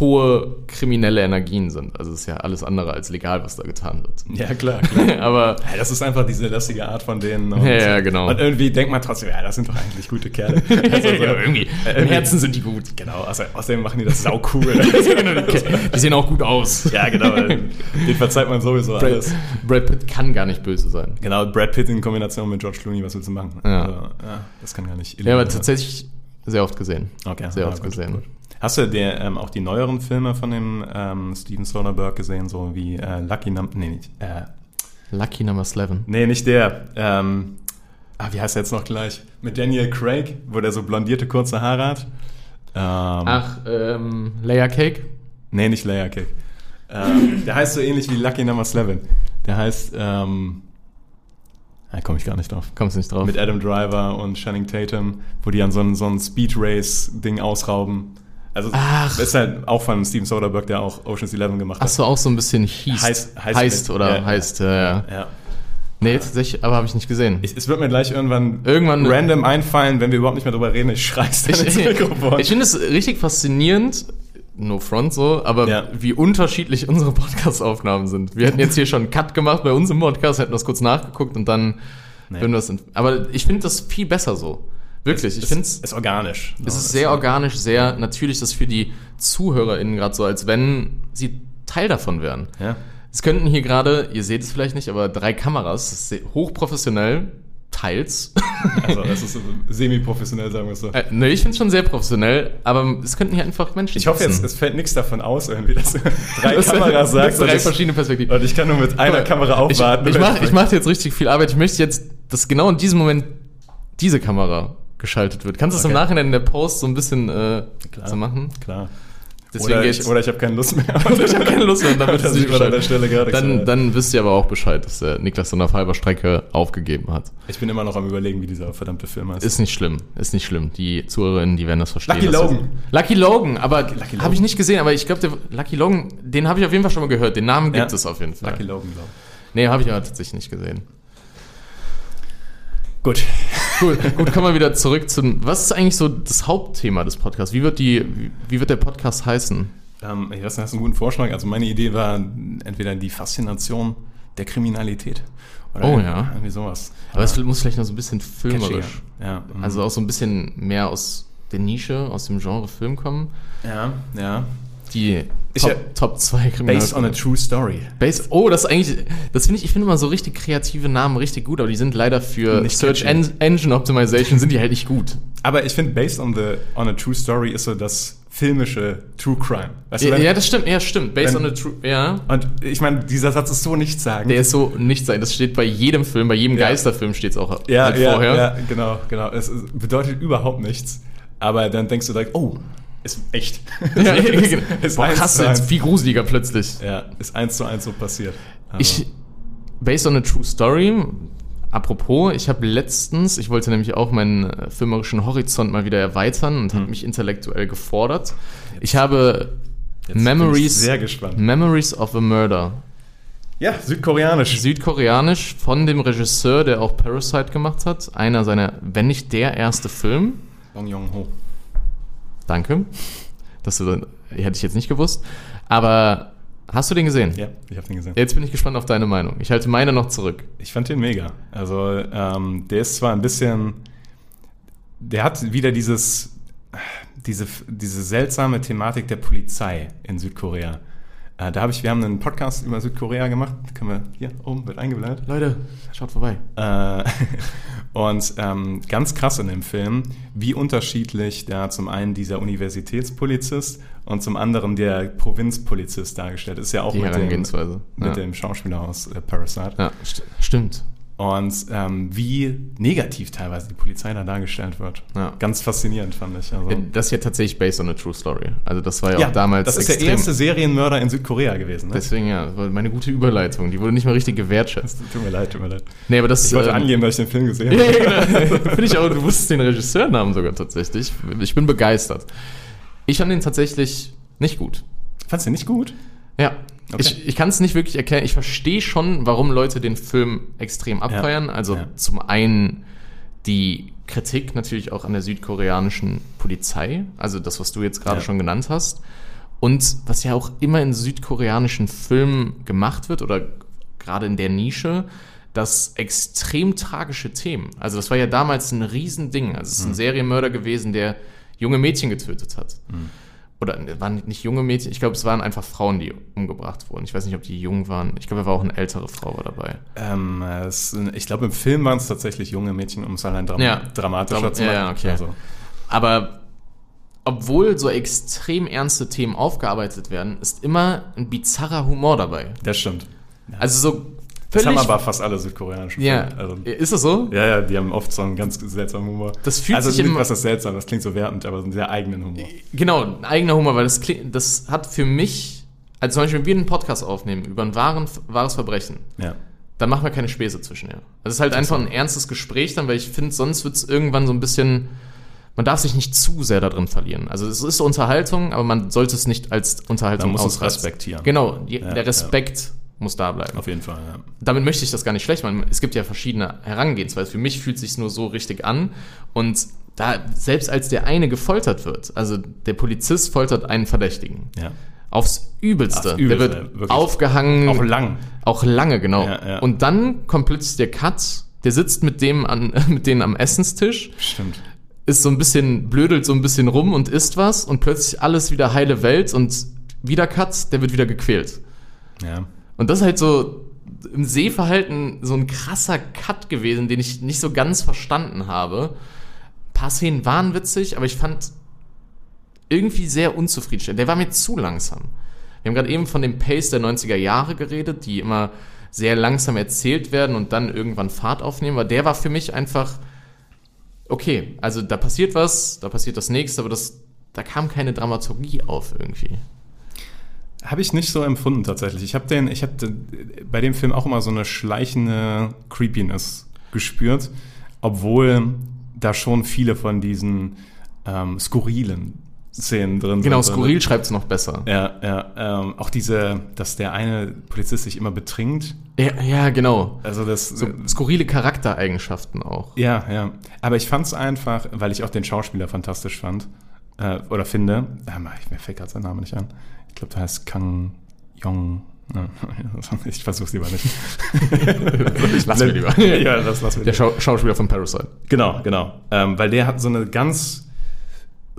S5: hohe kriminelle Energien sind. Also es ist ja alles andere als legal, was da getan wird.
S1: Ja, klar, klar.
S5: Aber
S1: Ja, das ist einfach diese lässige Art von denen. Und,
S5: Ja, ja, genau.
S1: Und irgendwie denkt man trotzdem, ja, das sind doch eigentlich gute Kerle. Also, so,
S5: ja, irgendwie, im Herzen sind die gut.
S1: Genau, außer, außerdem machen die das sau cool.
S5: Die sehen auch gut aus.
S1: ja, genau. Den verzeiht man sowieso
S5: Brad,
S1: alles.
S5: Brad Pitt kann gar nicht böse sein.
S1: Genau, Brad Pitt in Kombination mit George Clooney, was willst du machen?
S5: Ja.
S1: Also, ja das kann gar nicht.
S5: Ja, aber tatsächlich sehr oft gesehen.
S1: Okay,
S5: Sehr oft
S1: gut,
S5: gesehen.
S1: gut. Hast du der, ähm, auch die neueren Filme von dem ähm, Steven Soderbergh gesehen, so wie äh, Lucky Number, nee, nicht, äh,
S5: Lucky Number 11.
S1: nee, nicht der, ähm, ah, wie heißt er jetzt noch gleich? Mit Daniel Craig, wo der so blondierte kurze Haare hat. Ähm,
S5: Ach, ähm, Layer Cake?
S1: Nee, nicht Layer Cake. Ähm, der heißt so ähnlich wie Lucky Number 11. Der heißt, ähm, da komme ich gar nicht drauf.
S5: Kommst nicht drauf.
S1: Mit Adam Driver und Channing Tatum, wo die an so ein, so ein Speed Race-Ding ausrauben. Also,
S5: Ach.
S1: das ist halt auch von Steven Soderbergh, der auch Ocean's 11 gemacht hat.
S5: Hast du auch so ein bisschen Heist,
S1: Heißt-
S5: heißt,
S1: heißt
S5: oder
S1: ja,
S5: heißt, ja, ja.
S1: Ja.
S5: Nee, tatsächlich, aber habe ich nicht gesehen.
S1: Ich, es wird mir gleich irgendwann,
S5: Irgendwann-
S1: random einfallen, wenn wir überhaupt nicht mehr drüber reden. Ich schreist dann ins Mikrofon.
S5: ich finde es richtig faszinierend, no front so, aber
S1: Ja.
S5: wie unterschiedlich unsere Podcast-Aufnahmen sind. Wir hätten jetzt hier schon einen Cut gemacht bei uns im Podcast, hätten das kurz nachgeguckt und dann
S1: Nee.
S5: würden wir in- Aber ich finde das viel besser so. Wirklich, ich finde es.
S1: ist organisch.
S5: Es ist sehr organisch, sehr natürlich, das für die ZuhörerInnen gerade so, als wenn sie Teil davon wären.
S1: Ja.
S5: Es könnten hier gerade, ihr seht es vielleicht nicht, aber drei Kameras, das ist hochprofessionell, teils.
S1: Also, das ist semi-professionell, sagen wir es so.
S5: äh, ne, ich finde es schon sehr professionell, aber es könnten hier einfach Menschen
S1: Ich hoffe jetzt, es fällt nichts davon aus, irgendwie, dass du drei
S5: Das-
S1: Kameras sagst.
S5: drei verschiedene Perspektiven.
S1: Und ich kann nur mit einer Kamera aufwarten.
S5: ich mache ich mach jetzt richtig viel Arbeit. Ich möchte jetzt, dass genau in diesem Moment diese Kamera geschaltet wird. Kannst du es im
S1: Okay.
S5: Nachhinein in der Post so ein bisschen äh,
S1: Klar.
S5: so machen?
S1: Klar.
S5: Deswegen
S1: oder, ich, oder ich habe keine Lust mehr.
S5: ich habe keine Lust mehr, dann
S1: Das
S5: nicht
S1: an der. Stelle
S5: Dann, dann wisst ihr aber auch Bescheid, dass der Niklas dann auf halber Strecke aufgegeben hat.
S1: Ich bin immer noch am überlegen, wie dieser verdammte Film heißt.
S5: Ist nicht schlimm, ist nicht schlimm. Die Zuhörerinnen, die werden das verstehen.
S1: Lucky Logan.
S5: Lucky Logan, aber habe ich nicht gesehen, aber ich glaube, Lucky Logan, den habe ich auf jeden Fall schon mal gehört. Den Namen gibt
S1: Ja.
S5: es auf jeden Fall.
S1: Lucky Logan, glaube
S5: Nee, habe ich aber tatsächlich nicht gesehen.
S1: ich. Gut.
S5: Cool, gut, kommen wir wieder zurück zum. Was ist eigentlich so das Hauptthema des Podcasts? Wie wird, die, wie- wird der Podcast heißen?
S1: Ähm, ich weiß nicht, hast du einen guten Vorschlag? Also meine Idee war entweder die Faszination der Kriminalität. Oder
S5: Oh, ja.
S1: Irgendwie sowas.
S5: Aber es muss vielleicht noch so ein bisschen filmerisch.
S1: Ja. mhm.
S5: Also auch so ein bisschen mehr aus der Nische, aus dem Genre Film kommen.
S1: ja, ja.
S5: Die Top,
S1: ja
S5: Top 2
S1: Based on a true story.
S5: Based, oh, das ist eigentlich, das finde ich, ich finde immer so richtig kreative Namen richtig gut, aber die sind leider für
S1: Nicht
S5: Search. En Engine Optimization sind die halt nicht gut.
S1: Aber ich finde, based on, the, on a true story ist so das filmische True Crime. Weißt du,
S5: Ja,
S1: wenn-
S5: ja, das stimmt, ja, stimmt. Based
S1: wenn-
S5: on a true, ja.
S1: Und ich meine, dieser Satz ist so nichtssagend.
S5: Der ist so nicht sein. Das steht bei jedem Film, bei jedem
S1: Ja.
S5: Geisterfilm steht es auch
S1: ja,
S5: halt
S1: ja,
S5: vorher.
S1: ja, genau, genau. Es bedeutet überhaupt nichts. Aber dann denkst du direkt, oh, Ist echt.
S5: Ja,
S1: ist, ist
S5: Boah, krass, jetzt viel gruseliger plötzlich.
S1: Ja, ist eins zu eins so passiert. Also,
S5: Ich, based on a true story, apropos, ich habe letztens, ich wollte nämlich auch meinen äh, filmerischen Horizont mal wieder erweitern und habe mich intellektuell gefordert. Ich habe
S1: Jetzt ich
S5: Memories,
S1: sehr gespannt.
S5: Memories of a Murder,
S1: ja, südkoreanisch.
S5: südkoreanisch, von dem Regisseur, der auch Parasite gemacht hat. Einer seiner, wenn nicht der erste Film.
S1: Bong Joon-ho.
S5: Danke. Das hätte ich jetzt nicht gewusst. Aber hast du den gesehen?
S1: Ja, ich habe den gesehen.
S5: Jetzt bin ich gespannt auf deine Meinung. Ich halte meine noch zurück.
S1: Ich fand den mega. Also, ähm, der ist zwar ein bisschen. Der hat wieder dieses. Diese, diese seltsame Thematik der Polizei in Südkorea. Äh, da habe ich, wir haben einen Podcast über Südkorea gemacht. Können wir hier oben wird eingeblendet.
S5: Leute, schaut vorbei.
S1: Äh, und ähm, ganz krass in dem Film, wie unterschiedlich da zum einen dieser Universitätspolizist und zum anderen der Provinzpolizist dargestellt ist. Ja auch
S5: Die
S1: mit dem, mit
S5: ja.
S1: dem Schauspieler aus äh, Parasite.
S5: ja, st stimmt.
S1: Und ähm, wie negativ teilweise die Polizei da dargestellt wird.
S5: Ja.
S1: Ganz faszinierend fand ich. Also,
S5: Das ist ja tatsächlich based on a true story. Also das war ja, auch damals
S1: das ist der erste Serienmörder in Südkorea gewesen. Ne?
S5: Deswegen ja, das war meine gute Überleitung. Die wurde nicht mal richtig gewertschätzt.
S1: tut mir leid, tut mir leid.
S5: Nee, aber das
S1: Ich wollte
S5: ähm,
S1: angeben, dass ich den Film gesehen
S5: Ja,
S1: habe.
S5: ja, genau. Finde ich auch, du wusstest den Regisseurnamen sogar tatsächlich. Ich bin begeistert. Ich fand den tatsächlich nicht gut.
S1: Fandst du den nicht gut?
S5: Ja.
S1: Okay.
S5: Ich, ich kann es nicht wirklich erklären. Ich verstehe schon, warum Leute den Film extrem abfeiern. Also
S1: ja.
S5: zum einen die Kritik natürlich auch an der südkoreanischen Polizei, also das, was du jetzt gerade
S1: Ja.
S5: schon genannt hast. Und was ja auch immer in südkoreanischen Filmen gemacht wird oder gerade in der Nische, das extrem tragische Themen. Also das war ja damals ein Riesending. Also es ist ein Serienmörder gewesen, der junge Mädchen getötet hat. Oder es waren nicht junge Mädchen, ich glaube, es waren einfach Frauen, die umgebracht wurden. Ich weiß nicht, ob die jung waren. Ich glaube, er war auch eine ältere Frau dabei.
S1: Ähm, es, ich glaube, im Film waren es tatsächlich junge Mädchen, um es allein dram
S5: Ja.
S1: dramatischer
S5: Dram-
S1: zu machen.
S5: ja, ja, okay.
S1: Also,
S5: Aber obwohl so extrem ernste Themen aufgearbeitet werden, ist immer ein bizarrer Humor dabei.
S1: das stimmt.
S5: Also so
S1: Das haben aber fast alle südkoreanischen
S5: ja,
S1: Filme. Also,
S5: ist das so?
S1: ja, ja, die haben oft so einen ganz seltsamen Humor.
S5: Das fühlt
S1: also
S5: sich
S1: nicht, was das seltsam, das klingt so wertend, aber so einen sehr eigenen Humor.
S5: Genau, ein eigener Humor, weil das, klingt- das hat für mich, also zum Beispiel, wenn wir einen Podcast aufnehmen über ein wahren, wahres Verbrechen,
S1: Ja.
S5: dann machen wir keine Späße zwischen ihr. Das ist halt einfach ein ernstes Gespräch dann, weil ich finde, sonst wird es irgendwann so ein bisschen, man darf sich nicht zu sehr da drin verlieren. Also es ist Unterhaltung, aber man sollte es nicht als Unterhaltung
S1: Man muss es respektieren.
S5: Genau, die,
S1: Ja,
S5: der Respekt muss da bleiben.
S1: Auf jeden Fall, ja.
S5: Damit möchte ich das gar nicht schlecht machen. Es gibt ja verschiedene Herangehensweisen. Für mich fühlt es sich nur so richtig an und da, selbst als der eine gefoltert wird, also der Polizist foltert einen Verdächtigen.
S1: ja.
S5: Aufs Übelste.
S1: Aufs Übelste,
S5: der wird aufgehangen.
S1: Auch lang.
S5: Auch lange, genau.
S1: Ja, ja.
S5: Und dann kommt plötzlich der Cut, der sitzt mit dem an, mit denen am Essenstisch,
S1: Stimmt.
S5: ist so ein bisschen, blödelt so ein bisschen rum und isst was und plötzlich alles wieder heile Welt und wieder Cut, der wird wieder gequält.
S1: Ja.
S5: Und das ist halt so im Sehverhalten so ein krasser Cut gewesen, den ich nicht so ganz verstanden habe. Ein paar Szenen waren witzig, aber ich fand irgendwie sehr unzufriedenstellend. Der war mir zu langsam. Wir haben gerade eben von dem Pace der 90er Jahre geredet, die immer sehr langsam erzählt werden und dann irgendwann Fahrt aufnehmen. Aber der war für mich einfach okay. Also da passiert was, da passiert das nächste, aber das, da kam keine Dramaturgie auf irgendwie.
S1: Habe ich nicht so empfunden tatsächlich. Ich habe den, ich habe bei dem Film auch immer so eine schleichende Creepiness gespürt, obwohl da schon viele von diesen ähm, skurrilen Szenen drin
S5: Genau,
S1: sind.
S5: skurril schreibt es noch besser.
S1: Ja, ja. Ähm, auch diese, dass der eine Polizist sich immer betrinkt.
S5: Ja, ja genau.
S1: Also das.
S5: So skurrile Charaktereigenschaften auch.
S1: Ja, ja. Aber ich fand es einfach, weil ich auch den Schauspieler fantastisch fand äh, oder finde. Ah, mir fällt gerade sein Name nicht an. Ich glaube, der heißt Kang Yong. Ich versuch's lieber nicht.
S5: Ich lass mir lieber.
S1: ja, das lass mir
S5: Der. Schau Schauspieler von Parasite.
S1: Genau, genau. Ähm, weil der hat so eine ganz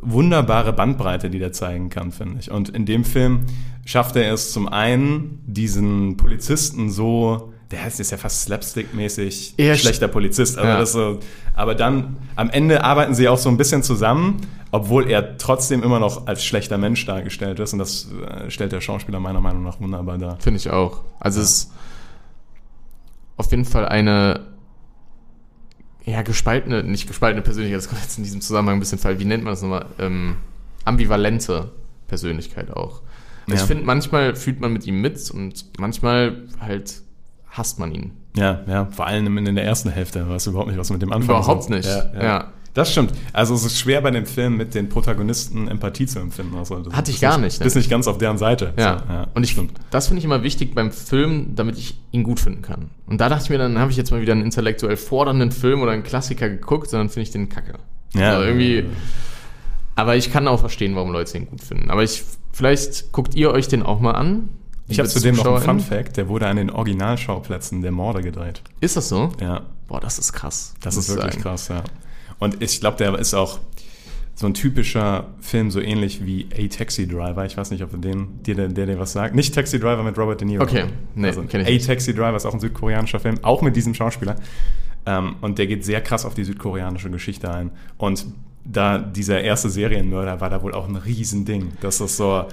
S1: wunderbare Bandbreite, die der zeigen kann, finde ich. Und in dem Film schafft er es zum einen, diesen Polizisten so, der heißt jetzt ja fast slapstick-mäßig schlechter Polizist, aber,
S5: ja.
S1: das so, aber dann am Ende arbeiten sie auch so ein bisschen zusammen, obwohl er trotzdem immer noch als schlechter Mensch dargestellt ist. Und das äh, stellt der Schauspieler meiner Meinung nach wunderbar dar.
S5: Finde ich auch. Also es ist auf jeden Fall eine ja, gespaltene, nicht gespaltene Persönlichkeit, das kommt jetzt in diesem Zusammenhang ein bisschen falsch. Wie nennt man das nochmal? Ähm, ambivalente Persönlichkeit auch. Also
S1: Ja.
S5: Ich finde, manchmal fühlt man mit ihm mit und manchmal halt hasst man ihn.
S1: Ja, ja, vor allem in der ersten Hälfte weißt du überhaupt nicht, was du mit dem anfangen
S5: Überhaupt nicht,
S1: Ja, ja.
S5: ja.
S1: Das stimmt. Also es ist schwer bei dem Film mit den Protagonisten Empathie zu empfinden. Also, das
S5: Hatte ich gar nicht, ne?
S1: Bist nicht ganz auf deren Seite.
S5: Ja.
S1: So,
S5: Und ich,
S1: stimmt.
S5: das finde ich immer wichtig beim Film, damit ich ihn gut finden kann. Und da dachte ich mir, dann habe ich jetzt mal wieder einen intellektuell fordernden Film oder einen Klassiker geguckt, und dann finde ich den kacke.
S1: Ja.
S5: Also irgendwie. Aber ich kann auch verstehen, warum Leute ihn gut finden. Aber ich, vielleicht guckt ihr euch den auch mal an.
S1: Ich habe zudem noch einen Fun. Fact, der wurde an den Originalschauplätzen der Morde gedreht.
S5: Ist das so?
S1: Ja,
S5: Boah, das ist krass.
S1: das ist
S5: ich
S1: wirklich
S5: sagen.
S1: krass, ja. Und ich glaube, der ist auch so ein typischer Film, so ähnlich wie A Taxi Driver. Ich weiß nicht, ob den, dir, der, der dir was sagt. Nicht Taxi Driver mit Robert De Niro.
S5: Okay, nee,
S1: also,
S5: kenn ich
S1: A
S5: nicht.
S1: Taxi Driver ist auch ein südkoreanischer Film, auch mit diesem Schauspieler. Ähm, und der geht sehr krass auf die südkoreanische Geschichte ein. Und da dieser erste Serienmörder war da wohl auch ein Riesending. Das ist so.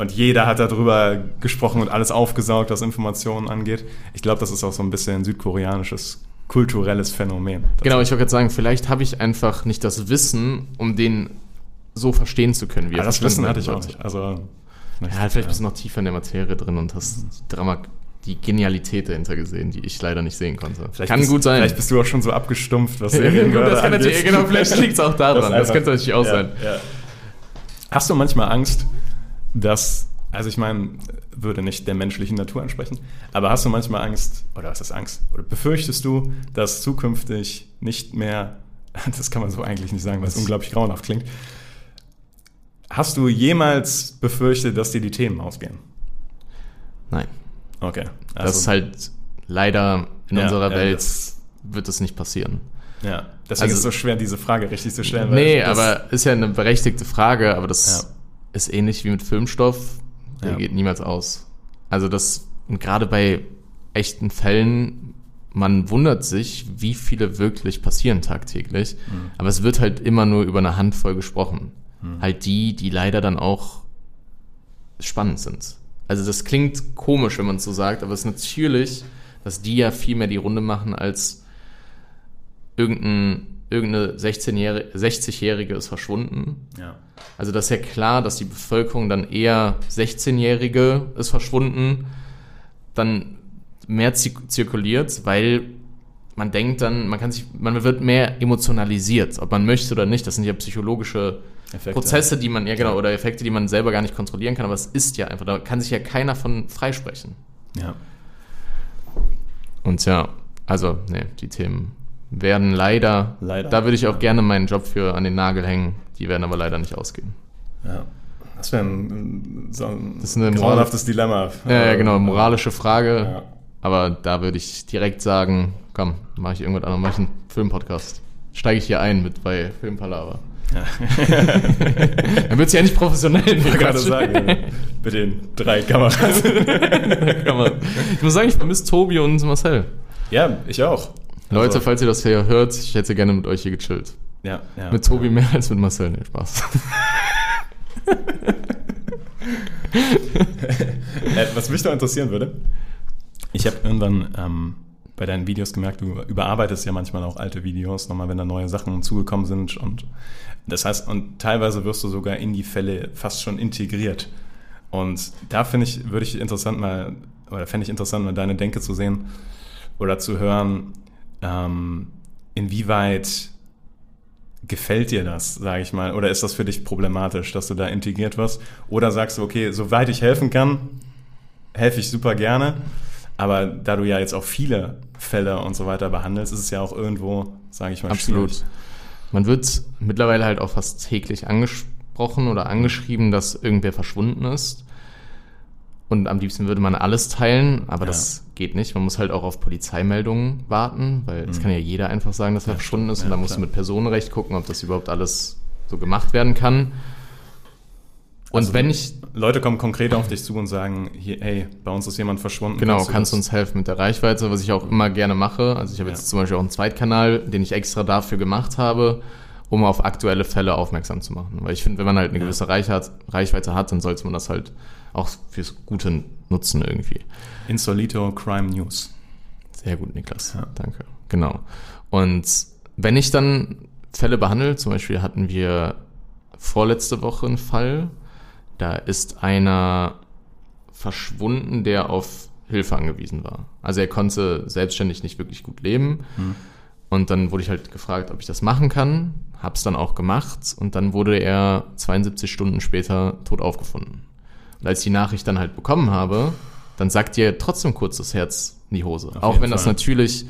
S1: Und jeder hat darüber gesprochen und alles aufgesaugt, was Informationen angeht. Ich glaube, das ist auch so ein bisschen ein südkoreanisches kulturelles Phänomen.
S5: Genau, ich wollte gerade sagen, vielleicht habe ich einfach nicht das Wissen, um den so verstehen zu können, wie er
S1: das Wissen hatte ich auch nicht. Also,
S5: Ja, halt vielleicht bist du noch tiefer in der Materie drin und hast die Drama, die Genialität dahinter gesehen, die ich leider nicht sehen konnte.
S1: Vielleicht
S5: kann
S1: bist,
S5: gut sein.
S1: Vielleicht bist du auch schon so abgestumpft, was
S5: Gut,
S1: Serienmörder
S5: das kann natürlich, genau, vielleicht liegt es auch daran. Das,
S1: einfach-
S5: könnte natürlich auch
S1: ja,
S5: sein.
S1: Ja. Hast du manchmal Angst, dass, also ich meine, würde nicht der menschlichen Natur ansprechen, aber hast du manchmal Angst, oder was ist Angst, oder befürchtest du, dass zukünftig nicht mehr, das kann man so eigentlich nicht sagen, weil es unglaublich grauenhaft klingt, hast du jemals befürchtet, dass dir die Themen ausgehen?
S5: Nein.
S1: Okay.
S5: Das ist halt leider in
S1: Ja,
S5: unserer
S1: ja,
S5: Welt
S1: das-
S5: wird es nicht passieren.
S1: Ja, deswegen
S5: Also-
S1: ist es so schwer, diese Frage richtig zu stellen.
S5: Nee,
S1: das-
S5: aber ist ja eine berechtigte Frage, aber das
S1: Ja.
S5: Ist ähnlich wie mit Filmstoff. Der
S1: Ja.
S5: geht niemals aus. Also das, und gerade bei echten Fällen, man wundert sich, wie viele wirklich passieren tagtäglich.
S1: Mhm.
S5: Aber es wird halt immer nur über eine Handvoll gesprochen.
S1: Mhm.
S5: Halt die, die leider dann auch spannend sind. Also das klingt komisch, wenn man es so sagt, aber es ist natürlich, dass die ja viel mehr die Runde machen als irgendein, irgendeine 16-Jährige, 60-Jährige ist verschwunden.
S1: Ja.
S5: Also das ist ja klar, dass die Bevölkerung dann eher 16-Jährige ist verschwunden, dann mehr zir- zirkuliert, weil man denkt dann, man kann sich, man wird mehr emotionalisiert, ob man möchte oder nicht. Das sind ja psychologische
S1: Effekte.
S5: Prozesse, die man, ja genau, oder Effekte, die man selber gar nicht kontrollieren kann, aber es ist ja einfach, da kann sich ja keiner von freisprechen.
S1: Ja.
S5: Und ja, also, nee, die Themen werden leider,
S1: Leider.
S5: da würde ich auch gerne meinen Job für an den Nagel hängen, die werden aber leider nicht ausgehen.
S1: Ja. Das wäre ein, so ein
S5: Das ist eine
S1: grauenhaftes Dilemma.
S5: Ja, ja, genau, moralische Frage.
S1: Ja.
S5: Aber da würde ich direkt sagen, komm, mache ich irgendwas anderes, mache ich einen Filmpodcast. Steige ich hier ein mit bei Filmpalava.
S1: Ja.
S5: Dann wird es ja nicht professionell.
S1: Ich wollte gerade sagen, ja. mit den drei Kameras.
S5: Ich muss sagen, ich vermisse Tobi und Marcel.
S1: ja, ich auch.
S5: Leute,
S1: Also,
S5: falls ihr das hier hört, ich hätte gerne mit euch hier gechillt.
S1: Ja, ja.
S5: Mit Tobi mehr als mit Marcel. Nee, Spaß.
S1: Äh, was mich noch interessieren würde, ich habe irgendwann ähm, bei deinen Videos gemerkt, du überarbeitest ja manchmal auch alte Videos, nochmal, wenn da neue Sachen zugekommen sind. Und das heißt, und teilweise wirst du sogar in die Fälle fast schon integriert. Und da finde ich, würde ich interessant mal, oder fände ich interessant, mal deine Denke zu sehen oder zu hören, ähm, inwieweit gefällt dir das, sage ich mal, oder ist das für dich problematisch, dass du da integriert wirst? Oder sagst du, okay, soweit ich helfen kann, helfe ich super gerne, aber da du ja jetzt auch viele Fälle und so weiter behandelst, ist es ja auch irgendwo, sage ich mal,
S5: Absolut.
S1: schwierig.
S5: Man wird mittlerweile halt auch fast täglich angesprochen oder angeschrieben, dass irgendwer verschwunden ist. Und am liebsten würde man alles teilen, aber
S1: Ja.
S5: das geht nicht. Man muss halt auch auf Polizeimeldungen warten, weil es kann ja jeder einfach sagen, dass er verschwunden ist.
S1: Mhm. Ja,
S5: und da musst
S1: klar.
S5: du mit Personenrecht gucken, ob das überhaupt alles so gemacht werden kann. Und
S1: Also
S5: wenn ich,
S1: Leute kommen konkret auf dich zu und sagen, hier, hey, bei uns ist jemand verschwunden.
S5: genau, kannst du
S1: das-
S5: uns helfen mit der Reichweite, was ich auch immer gerne mache. Also ich habe
S1: Ja.
S5: jetzt zum Beispiel auch einen Zweitkanal, den ich extra dafür gemacht habe, um auf aktuelle Fälle aufmerksam zu machen. Weil ich finde, wenn man halt eine gewisse Reichweite hat, dann sollte man das halt auch fürs Gute nutzen irgendwie.
S1: Insolito Crime News.
S5: Sehr gut, Niklas.
S1: Ja.
S5: Danke. Genau. Und wenn ich dann Fälle behandle, zum Beispiel hatten wir vorletzte Woche ein Fall. Da ist einer verschwunden, der auf Hilfe angewiesen war. Also er konnte selbstständig nicht wirklich gut leben. Und dann wurde ich halt gefragt, ob ich das machen kann. Hab's dann auch gemacht. Und dann wurde er 72 Stunden später tot aufgefunden. Und als ich die Nachricht dann halt bekommen habe, dann sagt dir trotzdem kurz das Herz in die Hose.
S1: Auf
S5: auch wenn das
S1: Fall.
S5: natürlich,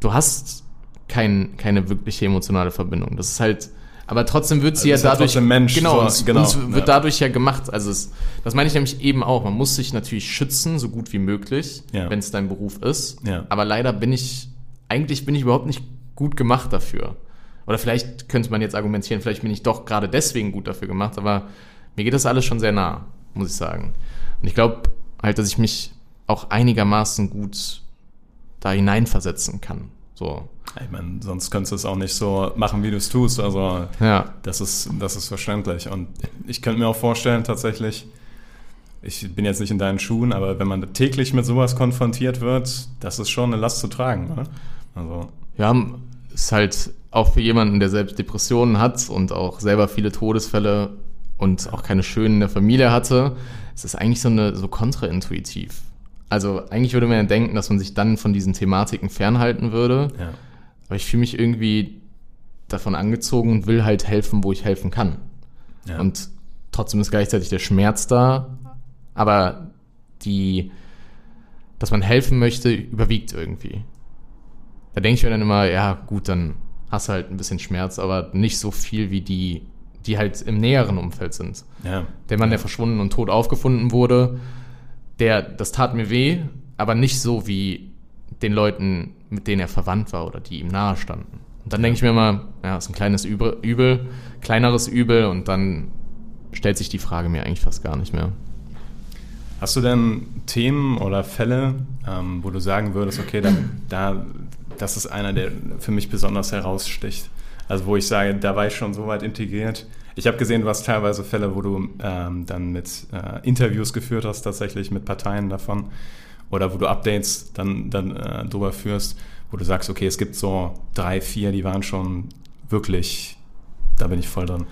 S5: du hast kein, keine wirkliche emotionale Verbindung. Das ist halt, aber trotzdem wird sie
S1: Also
S5: ja
S1: ja
S5: dadurch,
S1: trotzdem Mensch,
S5: genau,
S1: so, genau,
S5: und es wird
S1: ja.
S5: dadurch ja gemacht. Also es, das meine ich nämlich eben auch. Man muss sich natürlich schützen, so gut wie möglich,
S1: Ja.
S5: wenn es dein Beruf ist.
S1: Ja.
S5: Aber leider bin ich, eigentlich bin ich überhaupt nicht gut gemacht dafür. Oder vielleicht könnte man jetzt argumentieren, vielleicht bin ich doch gerade deswegen gut dafür gemacht, aber mir geht das alles schon sehr nah, muss ich sagen. Und ich glaube halt, dass ich mich auch einigermaßen gut da hineinversetzen kann. So.
S1: Ich meine, sonst könntest du es auch nicht so machen, wie du es tust. Also
S5: Ja.
S1: das ist, das ist verständlich. Und ich könnte mir auch vorstellen, tatsächlich, ich bin jetzt nicht in deinen Schuhen, aber wenn man täglich mit sowas konfrontiert wird, das ist schon eine Last zu tragen. Ne? Also,
S5: Ja, ist halt auch für jemanden, der selbst Depressionen hat und auch selber viele Todesfälle und auch keine schönen in der Familie hatte, ist das eigentlich so eine so kontraintuitiv. Also eigentlich würde man ja denken, dass man sich dann von diesen Thematiken fernhalten würde,
S1: ja.
S5: aber ich fühle mich irgendwie davon angezogen und will halt helfen, wo ich helfen kann.
S1: ja.
S5: Und trotzdem ist gleichzeitig der Schmerz da, aber die, dass man helfen möchte, überwiegt irgendwie. Da denke ich mir dann immer, ja, gut, dann hast du halt ein bisschen Schmerz, aber nicht so viel wie die, die halt im näheren Umfeld sind.
S1: ja.
S5: Der Mann, der verschwunden und tot aufgefunden wurde, der, das tat mir weh, aber nicht so wie den Leuten, mit denen er verwandt war oder die ihm nahe standen. Und dann denke ich mir immer, ja, ist ein kleines Übel, Übel, kleineres Übel und dann stellt sich die Frage mir eigentlich fast gar nicht mehr.
S1: Hast du denn Themen oder Fälle, ähm, wo du sagen würdest, okay, da, da, das ist einer, der für mich besonders heraussticht? Also wo ich sage, da war ich schon so weit integriert. Ich habe gesehen, du hast teilweise Fälle, wo du ähm, dann mit äh, Interviews geführt hast, tatsächlich mit Parteien davon. Oder wo du Updates dann, dann äh, drüber führst, wo du sagst, okay, es gibt so drei, vier, die waren schon wirklich, da bin ich voll drin.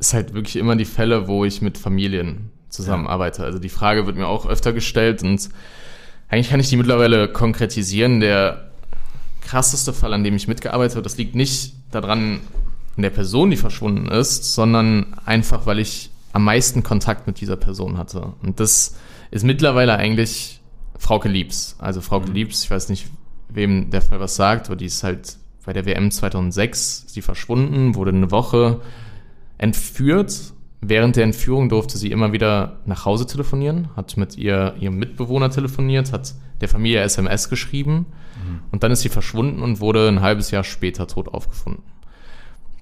S5: ist halt wirklich immer die Fälle, wo ich mit Familien zusammenarbeite. Also die Frage wird mir auch öfter gestellt und eigentlich kann ich die mittlerweile konkretisieren. Der krasseste Fall, an dem ich mitgearbeitet habe, das liegt nicht daran, an der Person, die verschwunden ist, sondern einfach, weil ich am meisten Kontakt mit dieser Person hatte. Und das ist mittlerweile eigentlich Frauke Liebs. Also Frauke Liebs, ich weiß nicht, wem der Fall was sagt, aber die ist halt bei der WM 2006, ist die verschwunden, wurde eine Woche entführt. Während der Entführung durfte sie immer wieder nach Hause telefonieren, hat mit ihr, ihrem Mitbewohner telefoniert, hat der Familie SMS geschrieben und dann ist sie verschwunden und wurde ein halbes Jahr später tot aufgefunden.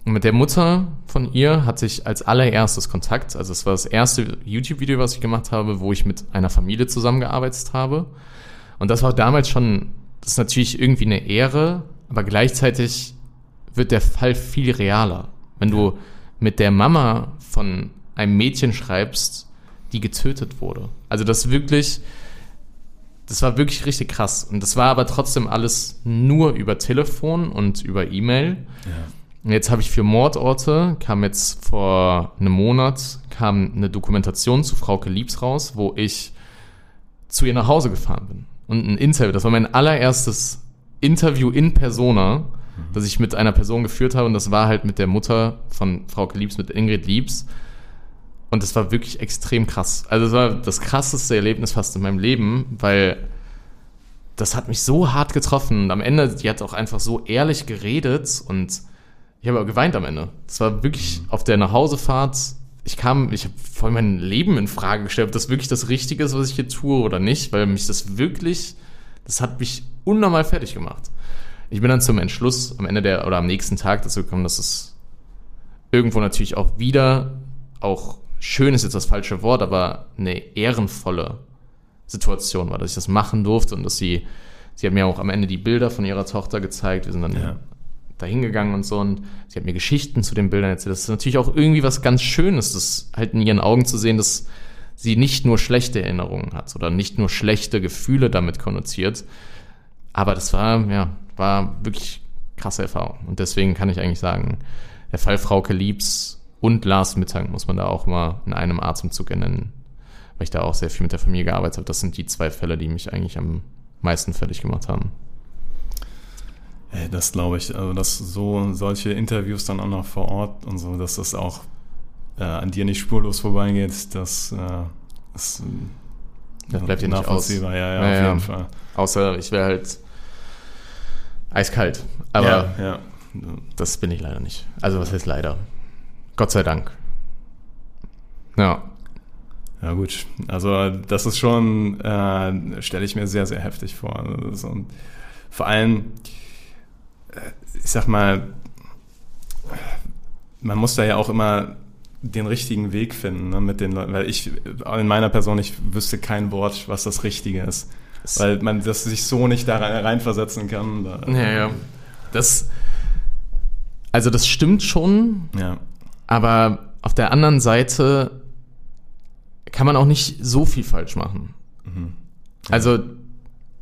S5: Und mit der Mutter von ihr hatte ich als allererstes Kontakt. Also es war das erste YouTube-Video, was ich gemacht habe, wo ich mit einer Familie zusammengearbeitet habe. Und das war damals schon, das ist natürlich irgendwie eine Ehre, aber gleichzeitig wird der Fall viel realer. Wenn du mit der Mama von einem Mädchen schreibst, die getötet wurde. Also das wirklich, das war wirklich richtig krass. Und das war aber trotzdem alles nur über Telefon und über E-Mail. Und jetzt habe ich für Mordorte, kam jetzt vor einem Monat, kam eine Dokumentation zu Frauke Liebs raus, wo ich zu ihr nach Hause gefahren bin. Und ein Interview, das war mein allererstes Interview in Persona, das ich mit einer Person geführt habe. Und das war halt mit der Mutter von Frauke Liebs, mit Ingrid Liebs. Und das war wirklich extrem krass. Also es war das krasseste Erlebnis fast in meinem Leben, weil das hat mich so hart getroffen. Und am Ende, die hat auch einfach so ehrlich geredet und ich habe geweint am Ende. Das war wirklich auf der Nachhausefahrt. Ich kam, ich habe voll mein Leben in Frage gestellt, ob das wirklich das Richtige ist, was ich hier tue oder nicht, weil mich das wirklich, das hat mich unnormal fertig gemacht. Ich bin dann zum Entschluss am Ende der oder am nächsten Tag dazu gekommen, dass es irgendwo natürlich auch wieder, auch schön ist jetzt das falsche Wort, aber eine ehrenvolle Situation war, dass ich das machen durfte und dass sie, sie hat mir auch am Ende die Bilder von ihrer Tochter gezeigt. Wir sind dann
S1: Ja.
S5: da hingegangen und so und sie hat mir Geschichten zu den Bildern erzählt. Das ist natürlich auch irgendwie was ganz Schönes, das halt in ihren Augen zu sehen, dass sie nicht nur schlechte Erinnerungen hat oder nicht nur schlechte Gefühle damit konnotiert. Aber das war, ja, war wirklich krasse Erfahrung. Und deswegen kann ich eigentlich sagen, der Fall Frauke Liebs und Lars Mittag muss man da auch mal in einem Atemzug nennen, weil ich da auch sehr viel mit der Familie gearbeitet habe. Das sind die zwei Fälle, die mich eigentlich am meisten fertig gemacht haben.
S1: Das glaube ich, also dass so solche Interviews dann auch noch vor Ort und so, dass das auch äh, an dir nicht spurlos vorbeigeht, das, äh, ist
S5: Das bleibt dir nicht aus.
S1: Ja, ja,
S5: Ja,
S1: auf
S5: ja.
S1: jeden Fall.
S5: Außer ich wäre halt eiskalt. Aber
S1: ja, ja.
S5: das bin ich leider nicht. Also was heißt leider? Gott sei Dank. Ja.
S1: Ja gut, also das ist schon, äh, stelle ich mir sehr, sehr heftig vor. Also, und vor allem, äh, ich sag mal, man muss da ja auch immer den richtigen Weg finden ne, mit den Leuten, weil ich in meiner Person, ich wüsste kein Wort, was das Richtige ist. Weil man das sich so nicht da rein- reinversetzen kann.
S5: Ja, ja. Das, also das stimmt schon,
S1: ja.
S5: aber auf der anderen Seite kann man auch nicht so viel falsch machen.
S1: Mhm.
S5: Also,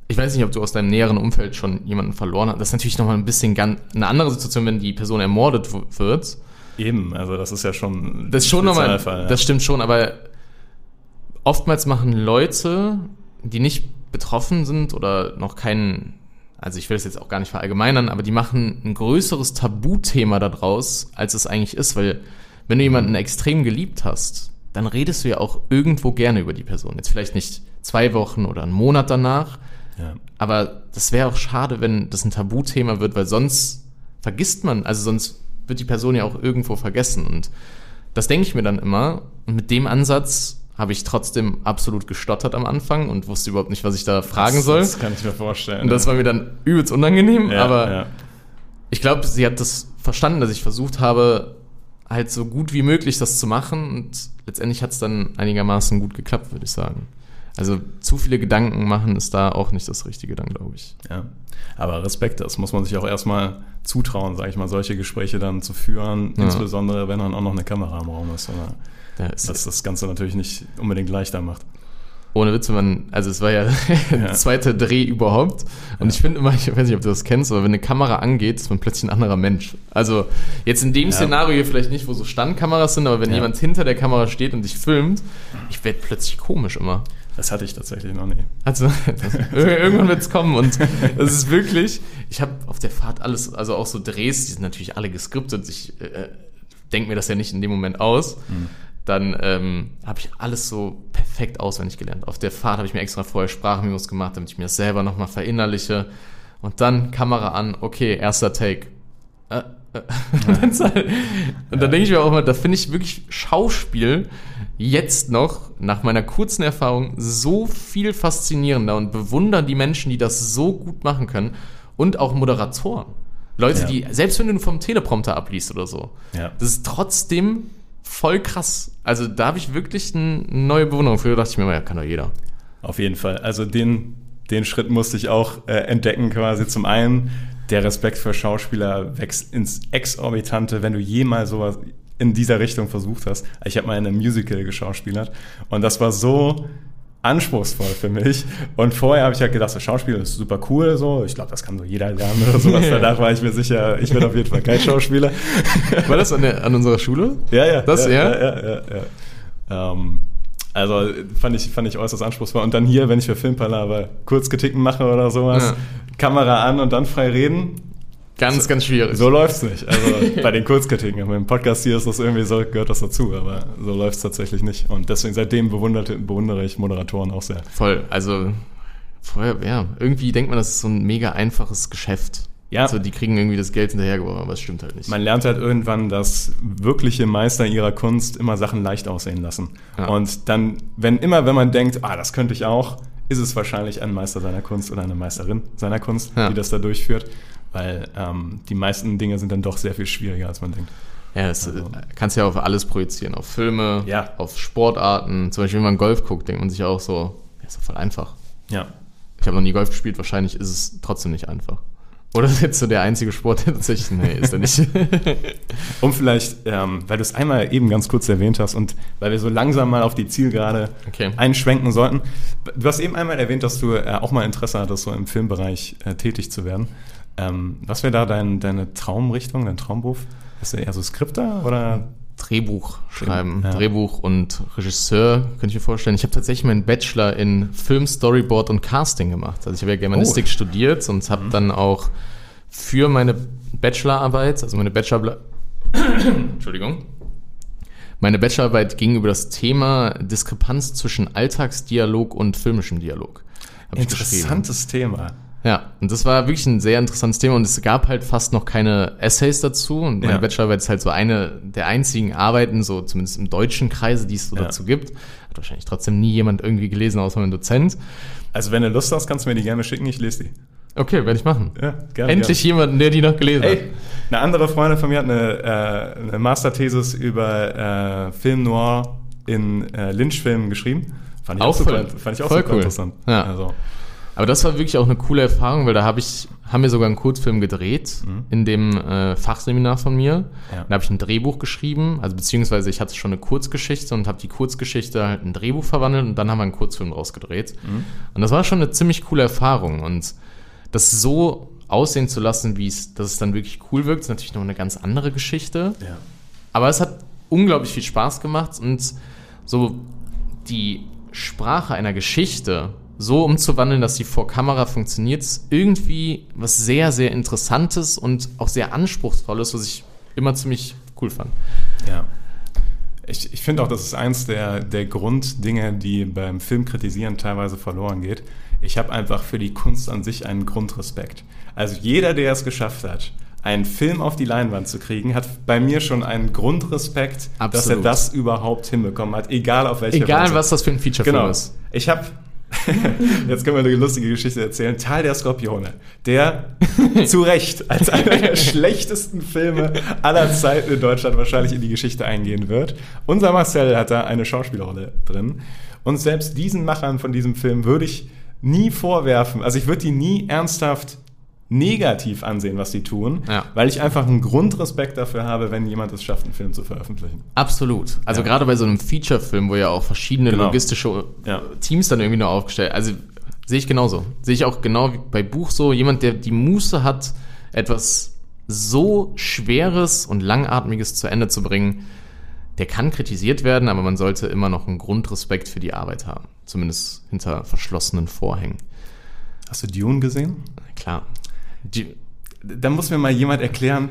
S5: ich weiß nicht, ob du aus deinem näheren Umfeld schon jemanden verloren hast. Das ist natürlich nochmal ein bisschen ganz, eine andere Situation, wenn die Person ermordet wird.
S1: Eben, also das ist ja schon
S5: Das ist schon nochmal,
S1: ja.
S5: das stimmt schon, aber oftmals machen Leute, die nicht betroffen sind oder noch keinen, also ich will das jetzt auch gar nicht verallgemeinern, aber die machen ein größeres Tabuthema daraus, als es eigentlich ist, weil wenn du jemanden extrem geliebt hast, dann redest du ja auch irgendwo gerne über die Person. Jetzt vielleicht nicht zwei Wochen oder einen Monat danach,
S1: ja.
S5: aber das wäre auch schade, wenn das ein Tabuthema wird, weil sonst vergisst man, also sonst wird die Person ja auch irgendwo vergessen. Und das denke ich mir dann immer. Und mit dem Ansatz habe ich trotzdem absolut gestottert am Anfang und wusste überhaupt nicht, was ich da fragen
S1: das,
S5: soll.
S1: Das kann ich mir vorstellen.
S5: Und das war mir dann übelst unangenehm,
S1: ja,
S5: aber
S1: ja.
S5: ich glaube, sie hat das verstanden, dass ich versucht habe, halt so gut wie möglich das zu machen und letztendlich hat es dann einigermaßen gut geklappt, würde ich sagen. Also zu viele Gedanken machen ist da auch nicht das Richtige dann, glaube ich.
S1: Ja, aber Respekt, das muss man sich auch erstmal zutrauen, sage ich mal, solche Gespräche dann zu führen,
S5: Ja.
S1: insbesondere wenn dann auch noch eine Kamera im Raum ist, oder
S5: Ja, ist
S1: das Ganze natürlich nicht unbedingt leichter macht.
S5: ohne Witz, wenn man, also es war ja der zweite Dreh überhaupt. Und
S1: Ja.
S5: ich finde immer, ich weiß nicht, ob du das kennst, aber wenn eine Kamera angeht, ist man plötzlich ein anderer Mensch. Also jetzt in dem
S1: Ja.
S5: Szenario hier vielleicht nicht, wo so Standkameras sind, aber wenn
S1: Ja.
S5: jemand hinter der Kamera steht und dich filmt, ich werde plötzlich komisch immer.
S1: Das hatte ich tatsächlich noch nie.
S5: Also das, ir- irgendwann wird es kommen und das ist wirklich, ich habe auf der Fahrt alles, also auch so Drehs, die sind natürlich alle geskriptet, ich äh, denke mir das ja nicht in dem Moment aus. Dann ähm, habe ich alles so perfekt auswendig gelernt. Auf der Fahrt habe ich mir extra vorher Sprachmemos gemacht, damit ich mir das selber nochmal verinnerliche. Und dann Kamera an, okay, erster Take. Äh, äh, und dann, und dann denke ich mir auch immer, da finde ich wirklich Schauspiel jetzt noch, nach meiner kurzen Erfahrung, so viel faszinierender und bewundern die Menschen, die das so gut machen können. Und auch Moderatoren. Leute,
S1: Ja.
S5: die, selbst wenn du vom Teleprompter abliest oder so,
S1: Ja.
S5: das ist trotzdem voll krass. Also da habe ich wirklich eine neue Bewunderung. Früher dachte ich mir immer, ja, kann doch jeder.
S1: Auf jeden Fall. Also den, den Schritt musste ich auch äh, entdecken quasi. Zum einen, der Respekt für Schauspieler wächst ins Exorbitante, wenn du jemals sowas in dieser Richtung versucht hast. Ich habe mal in einem Musical geschauspielert und das war so anspruchsvoll für mich. Und vorher habe ich halt gedacht, so Schauspiel ist super cool, so. Ich glaube, das kann so jeder lernen oder sowas.
S5: Ja.
S1: Danach war ich mir sicher, ich bin auf jeden Fall kein Schauspieler.
S5: War das an, der, an unserer Schule?
S1: Ja, ja.
S5: Das,
S1: ja?
S5: ja?
S1: Ja, ja, ja. Ähm, also fand ich, fand ich äußerst anspruchsvoll. Und dann hier, wenn ich für Filmpalaver kurz geticken mache oder sowas,
S5: Ja.
S1: Kamera an und dann frei reden,
S5: Ganz, ganz schwierig.
S1: so läuft's nicht. Also bei den Kurzkritiken. Beim Podcast hier ist das irgendwie so, gehört das dazu, aber so läuft's tatsächlich nicht. Und deswegen seitdem bewundere ich Moderatoren auch sehr.
S5: Voll. Also, vorher, ja, irgendwie denkt man, das ist so ein mega einfaches Geschäft.
S1: Ja.
S5: Also, die kriegen irgendwie das Geld hinterhergeworfen, aber es stimmt halt nicht.
S1: Man lernt halt irgendwann, dass wirkliche Meister ihrer Kunst immer Sachen leicht aussehen lassen.
S5: Ja.
S1: Und dann, wenn immer, wenn man denkt, ah, das könnte ich auch, ist es wahrscheinlich ein Meister seiner Kunst oder eine Meisterin seiner Kunst,
S5: Ja.
S1: die das da durchführt. Weil ähm, die meisten Dinge sind dann doch sehr viel schwieriger, als man denkt.
S5: ja, das
S1: Also-
S5: äh, kannst ja auf alles projizieren. Auf Filme,
S1: Ja.
S5: auf Sportarten. Zum Beispiel, wenn man Golf guckt, denkt man sich auch so, ja, ist doch voll einfach.
S1: Ja.
S5: Ich habe noch nie Golf gespielt, wahrscheinlich ist es trotzdem nicht einfach. Oder ist jetzt so der einzige Sport, der tatsächlich, nee, ist er nicht.
S1: Um vielleicht, ähm, weil du es einmal eben ganz kurz erwähnt hast und weil wir so langsam mal auf die Zielgerade
S5: Okay.
S1: einschwenken sollten. Du hast eben einmal erwähnt, dass du äh, auch mal Interesse hattest, so im Filmbereich äh, tätig zu werden. Ähm, was wäre da dein, deine Traumrichtung, dein Traumberuf? Bist du eher so Skripter oder
S5: Drehbuch schreiben.
S1: Ja.
S5: Drehbuch und Regisseur, könnte ich mir vorstellen. Ich habe tatsächlich meinen Bachelor in Film, Storyboard und Casting gemacht. Also ich habe ja Germanistik
S1: Oh.
S5: studiert und habe dann auch für meine Bachelorarbeit, also meine Bachelor... Entschuldigung. Meine Bachelorarbeit ging über das Thema Diskrepanz zwischen Alltagsdialog und filmischem Dialog.
S1: Interessantes Thema.
S5: Ja, und das war wirklich ein sehr interessantes Thema und es gab halt fast noch keine Essays dazu und meine
S1: Ja.
S5: Bachelorarbeit ist halt so eine der einzigen Arbeiten, so zumindest im deutschen Kreise, die es so
S1: Ja.
S5: dazu gibt. Hat wahrscheinlich trotzdem nie jemand irgendwie gelesen, außer mein Dozent.
S1: Also wenn du Lust hast, kannst du mir die gerne schicken, ich lese die.
S5: Okay, werde ich machen.
S1: Ja, gerne.
S5: Endlich jemanden, der die noch gelesen
S1: Ey,
S5: hat.
S1: eine andere Freundin von mir hat eine, äh, eine Masterthesis über äh, Film Noir in äh, Lynch-Filmen geschrieben. Fand ich
S5: Auch
S1: super,
S5: voll-
S1: fand ich auch
S5: voll
S1: super
S5: cool.
S1: interessant.
S5: Ja.
S1: Also,
S5: Aber das war wirklich auch eine coole Erfahrung, weil da habe ich, haben wir sogar einen Kurzfilm gedreht in dem äh, Fachseminar von mir.
S1: Mhm. Ja.
S5: Da habe ich ein Drehbuch geschrieben, also beziehungsweise ich hatte schon eine Kurzgeschichte und habe die Kurzgeschichte halt in ein Drehbuch verwandelt und dann haben wir einen Kurzfilm draus gedreht.
S1: Mhm.
S5: Und das war schon eine ziemlich coole Erfahrung und das so aussehen zu lassen, wie es, dass es dann wirklich cool wirkt, ist natürlich noch eine ganz andere Geschichte.
S1: ja.
S5: Aber es hat unglaublich viel Spaß gemacht und so die Sprache einer Geschichte so umzuwandeln, dass sie vor Kamera funktioniert, ist irgendwie was sehr, sehr Interessantes und auch sehr Anspruchsvolles, was ich immer ziemlich cool fand.
S1: Ja. Ich, ich finde auch, das ist eins der, der Grunddinge, die beim Film kritisieren teilweise verloren geht. Ich habe einfach für die Kunst an sich einen Grundrespekt. Also jeder, der es geschafft hat, einen Film auf die Leinwand zu kriegen, hat bei mir schon einen Grundrespekt, dass er
S5: Absolut.
S1: das überhaupt hinbekommen hat, egal auf welche
S5: Egal,
S1: Weise.
S5: was das für ein Featurefilm
S1: Genau.
S5: ist.
S1: Ich habe, jetzt können wir eine lustige Geschichte erzählen, Tal der Skorpione, der zu Recht als einer der schlechtesten Filme aller Zeiten in Deutschland wahrscheinlich in die Geschichte eingehen wird. Unser Marcel hat da eine Schauspielerrolle drin. Und selbst diesen Machern von diesem Film würde ich nie vorwerfen, also ich würde die nie ernsthaft negativ ansehen, was sie tun,
S5: Ja.
S1: weil ich einfach einen Grundrespekt dafür habe, wenn jemand es schafft, einen Film zu veröffentlichen.
S5: Absolut. Also
S1: Ja.
S5: gerade bei so einem Feature-Film, wo ja auch verschiedene
S1: Genau.
S5: logistische
S1: Ja.
S5: Teams dann irgendwie noch aufgestellt. Also sehe ich genauso. Sehe ich auch genau wie bei Buch so. Jemand, der die Muße hat, etwas so Schweres und Langatmiges zu Ende zu bringen, der kann kritisiert werden, aber man sollte immer noch einen Grundrespekt für die Arbeit haben. Zumindest hinter verschlossenen Vorhängen.
S1: Hast du Dune gesehen?
S5: Klar. Die,
S1: Da muss mir mal jemand erklären,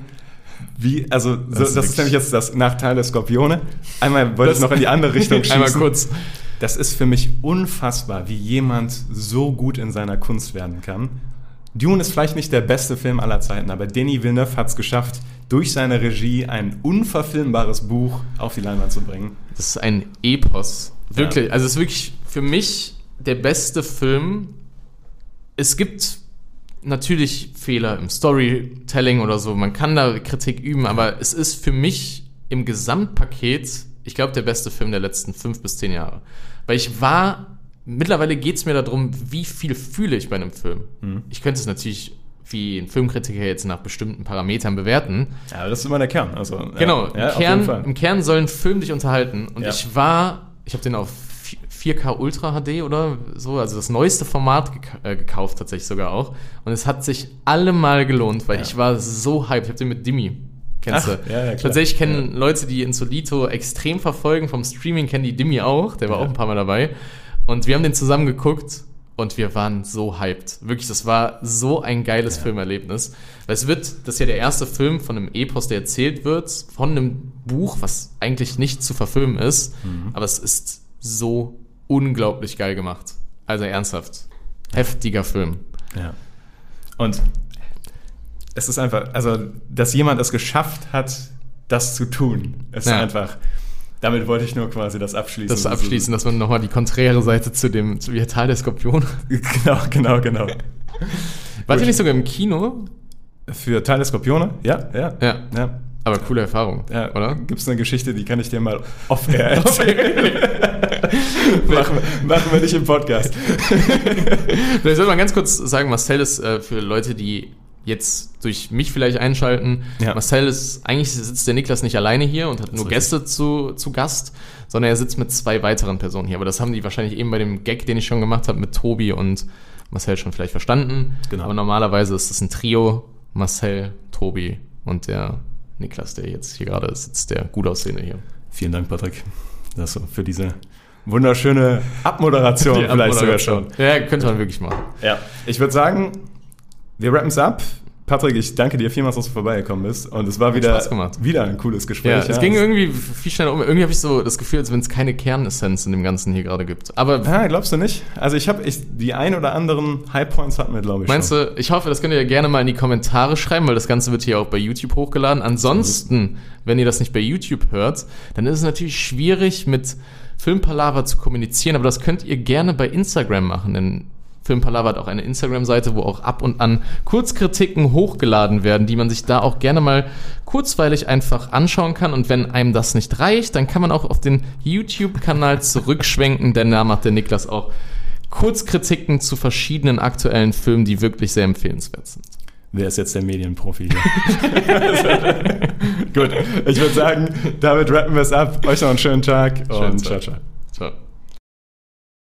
S1: wie, also, so, das,
S5: ist
S1: ist
S5: wirklich-
S1: nämlich jetzt das Nachteil der Skorpione. Einmal wollte ich noch in die andere Richtung schießen.
S5: Einmal kurz.
S1: Das ist für mich unfassbar, wie jemand so gut in seiner Kunst werden kann. Dune ist vielleicht nicht der beste Film aller Zeiten, aber Denis Villeneuve hat es geschafft, durch seine Regie ein unverfilmbares Buch auf die Leinwand zu bringen.
S5: Das ist ein Epos. Wirklich.
S1: Ja.
S5: Also es ist wirklich für mich der beste Film. Es gibt natürlich Fehler im Storytelling oder so. Man kann da Kritik üben, aber es ist für mich im Gesamtpaket, ich glaube, der beste Film der letzten fünf bis zehn Jahre. Weil ich war, mittlerweile geht es mir darum, wie viel fühle ich bei einem Film.
S1: Mhm.
S5: Ich könnte es natürlich wie ein Filmkritiker jetzt nach bestimmten Parametern bewerten.
S1: Ja, aber das ist immer der Kern. Also,
S5: Genau,
S1: ja,
S5: im, Kern, im Kern soll ein Film dich unterhalten. Und
S1: Ja.
S5: ich war, ich habe den auf 4K Ultra HD oder so, also das neueste Format gek äh, gekauft tatsächlich sogar auch. Und es hat sich allemal gelohnt, weil
S1: Ja.
S5: ich war so hyped. Ich habe den mit Dimi. Kennst
S1: Ach,
S5: du?
S1: ja, ja, klar.
S5: Tatsächlich kennen
S1: Ja.
S5: Leute, die Insolito extrem verfolgen vom Streaming, kennen die Dimi auch. Der war
S1: Ja.
S5: auch ein paar Mal dabei. Und wir haben den zusammen geguckt und wir waren so hyped. Wirklich, das war so ein geiles Filmerlebnis. Weil es wird, das ist ja der erste Film von einem Epos, der erzählt wird, von einem Buch, was eigentlich nicht zu verfilmen ist.
S1: Mhm.
S5: Aber es ist so unglaublich geil gemacht. Also ernsthaft. Heftiger Film.
S1: Ja. Und es ist einfach, also, dass jemand es geschafft hat, das zu tun, ist
S5: Ja.
S1: einfach. Damit wollte ich nur quasi das abschließen.
S5: Das abschließen, dass man nochmal die konträre Seite zu dem, zu Vital der Skorpion.
S1: Genau, genau, genau.
S5: Wart ihr nicht sogar im Kino?
S1: Für Teil der Skorpione? Ja, ja.
S5: Ja.
S1: ja.
S5: Aber coole Erfahrung,
S1: ja.
S5: oder?
S1: Gibt es eine Geschichte, die kann ich dir mal off-air erzählen? machen, wir, machen wir nicht im Podcast.
S5: Vielleicht sollte man ganz kurz sagen, Marcel ist äh, für Leute, die jetzt durch mich vielleicht einschalten.
S1: Ja.
S5: Marcel ist, eigentlich sitzt der Niklas nicht alleine hier und hat nur. Gäste zu, zu Gast, sondern er sitzt mit zwei weiteren Personen hier. Aber das haben die wahrscheinlich eben bei dem Gag, den ich schon gemacht habe, mit Tobi und Marcel schon vielleicht verstanden.
S1: Genau.
S5: Aber normalerweise ist es ein Trio, Marcel, Tobi und der Niklas, der jetzt hier gerade sitzt, der gut aussehende hier.
S1: Vielen Dank, Patrick, dass du für diese wunderschöne Abmoderation vielleicht sogar
S5: Abmoderation.
S1: schon.
S5: Ja, könnte man wirklich machen.
S1: Ja, ich würde sagen, wir rappen es ab. Patrick, ich danke dir vielmals, dass du vorbeigekommen bist. Und es war wieder, wieder ein cooles Gespräch.
S5: Ja, es ging irgendwie viel schneller um. Irgendwie habe ich so das Gefühl, als wenn es keine Kernessenz in dem Ganzen hier gerade gibt. Aber
S1: Ah, glaubst du nicht? Also ich habe ich, die ein oder anderen High Points hatten wir, glaube ich.
S5: Meinst
S1: schon.
S5: du, ich hoffe, das könnt ihr ja gerne mal in die Kommentare schreiben, weil das Ganze wird hier auch bei YouTube hochgeladen. Ansonsten, wenn ihr das nicht bei YouTube hört, dann ist es natürlich schwierig, mit Filmpalava zu kommunizieren, aber das könnt ihr gerne bei Instagram machen, denn Filmpalava hat auch eine Instagram-Seite, wo auch ab und an Kurzkritiken hochgeladen werden, die man sich da auch gerne mal kurzweilig einfach anschauen kann. Und wenn einem das nicht reicht, dann kann man auch auf den YouTube-Kanal zurückschwenken, denn da macht der Niklas auch Kurzkritiken zu verschiedenen aktuellen Filmen, die wirklich sehr empfehlenswert sind.
S1: Wer ist jetzt der Medienprofi hier? Gut, ich würde sagen, damit rappen wir es ab. Euch noch einen schönen Tag
S5: Schönen
S1: und
S5: Tag.
S1: ciao, ciao.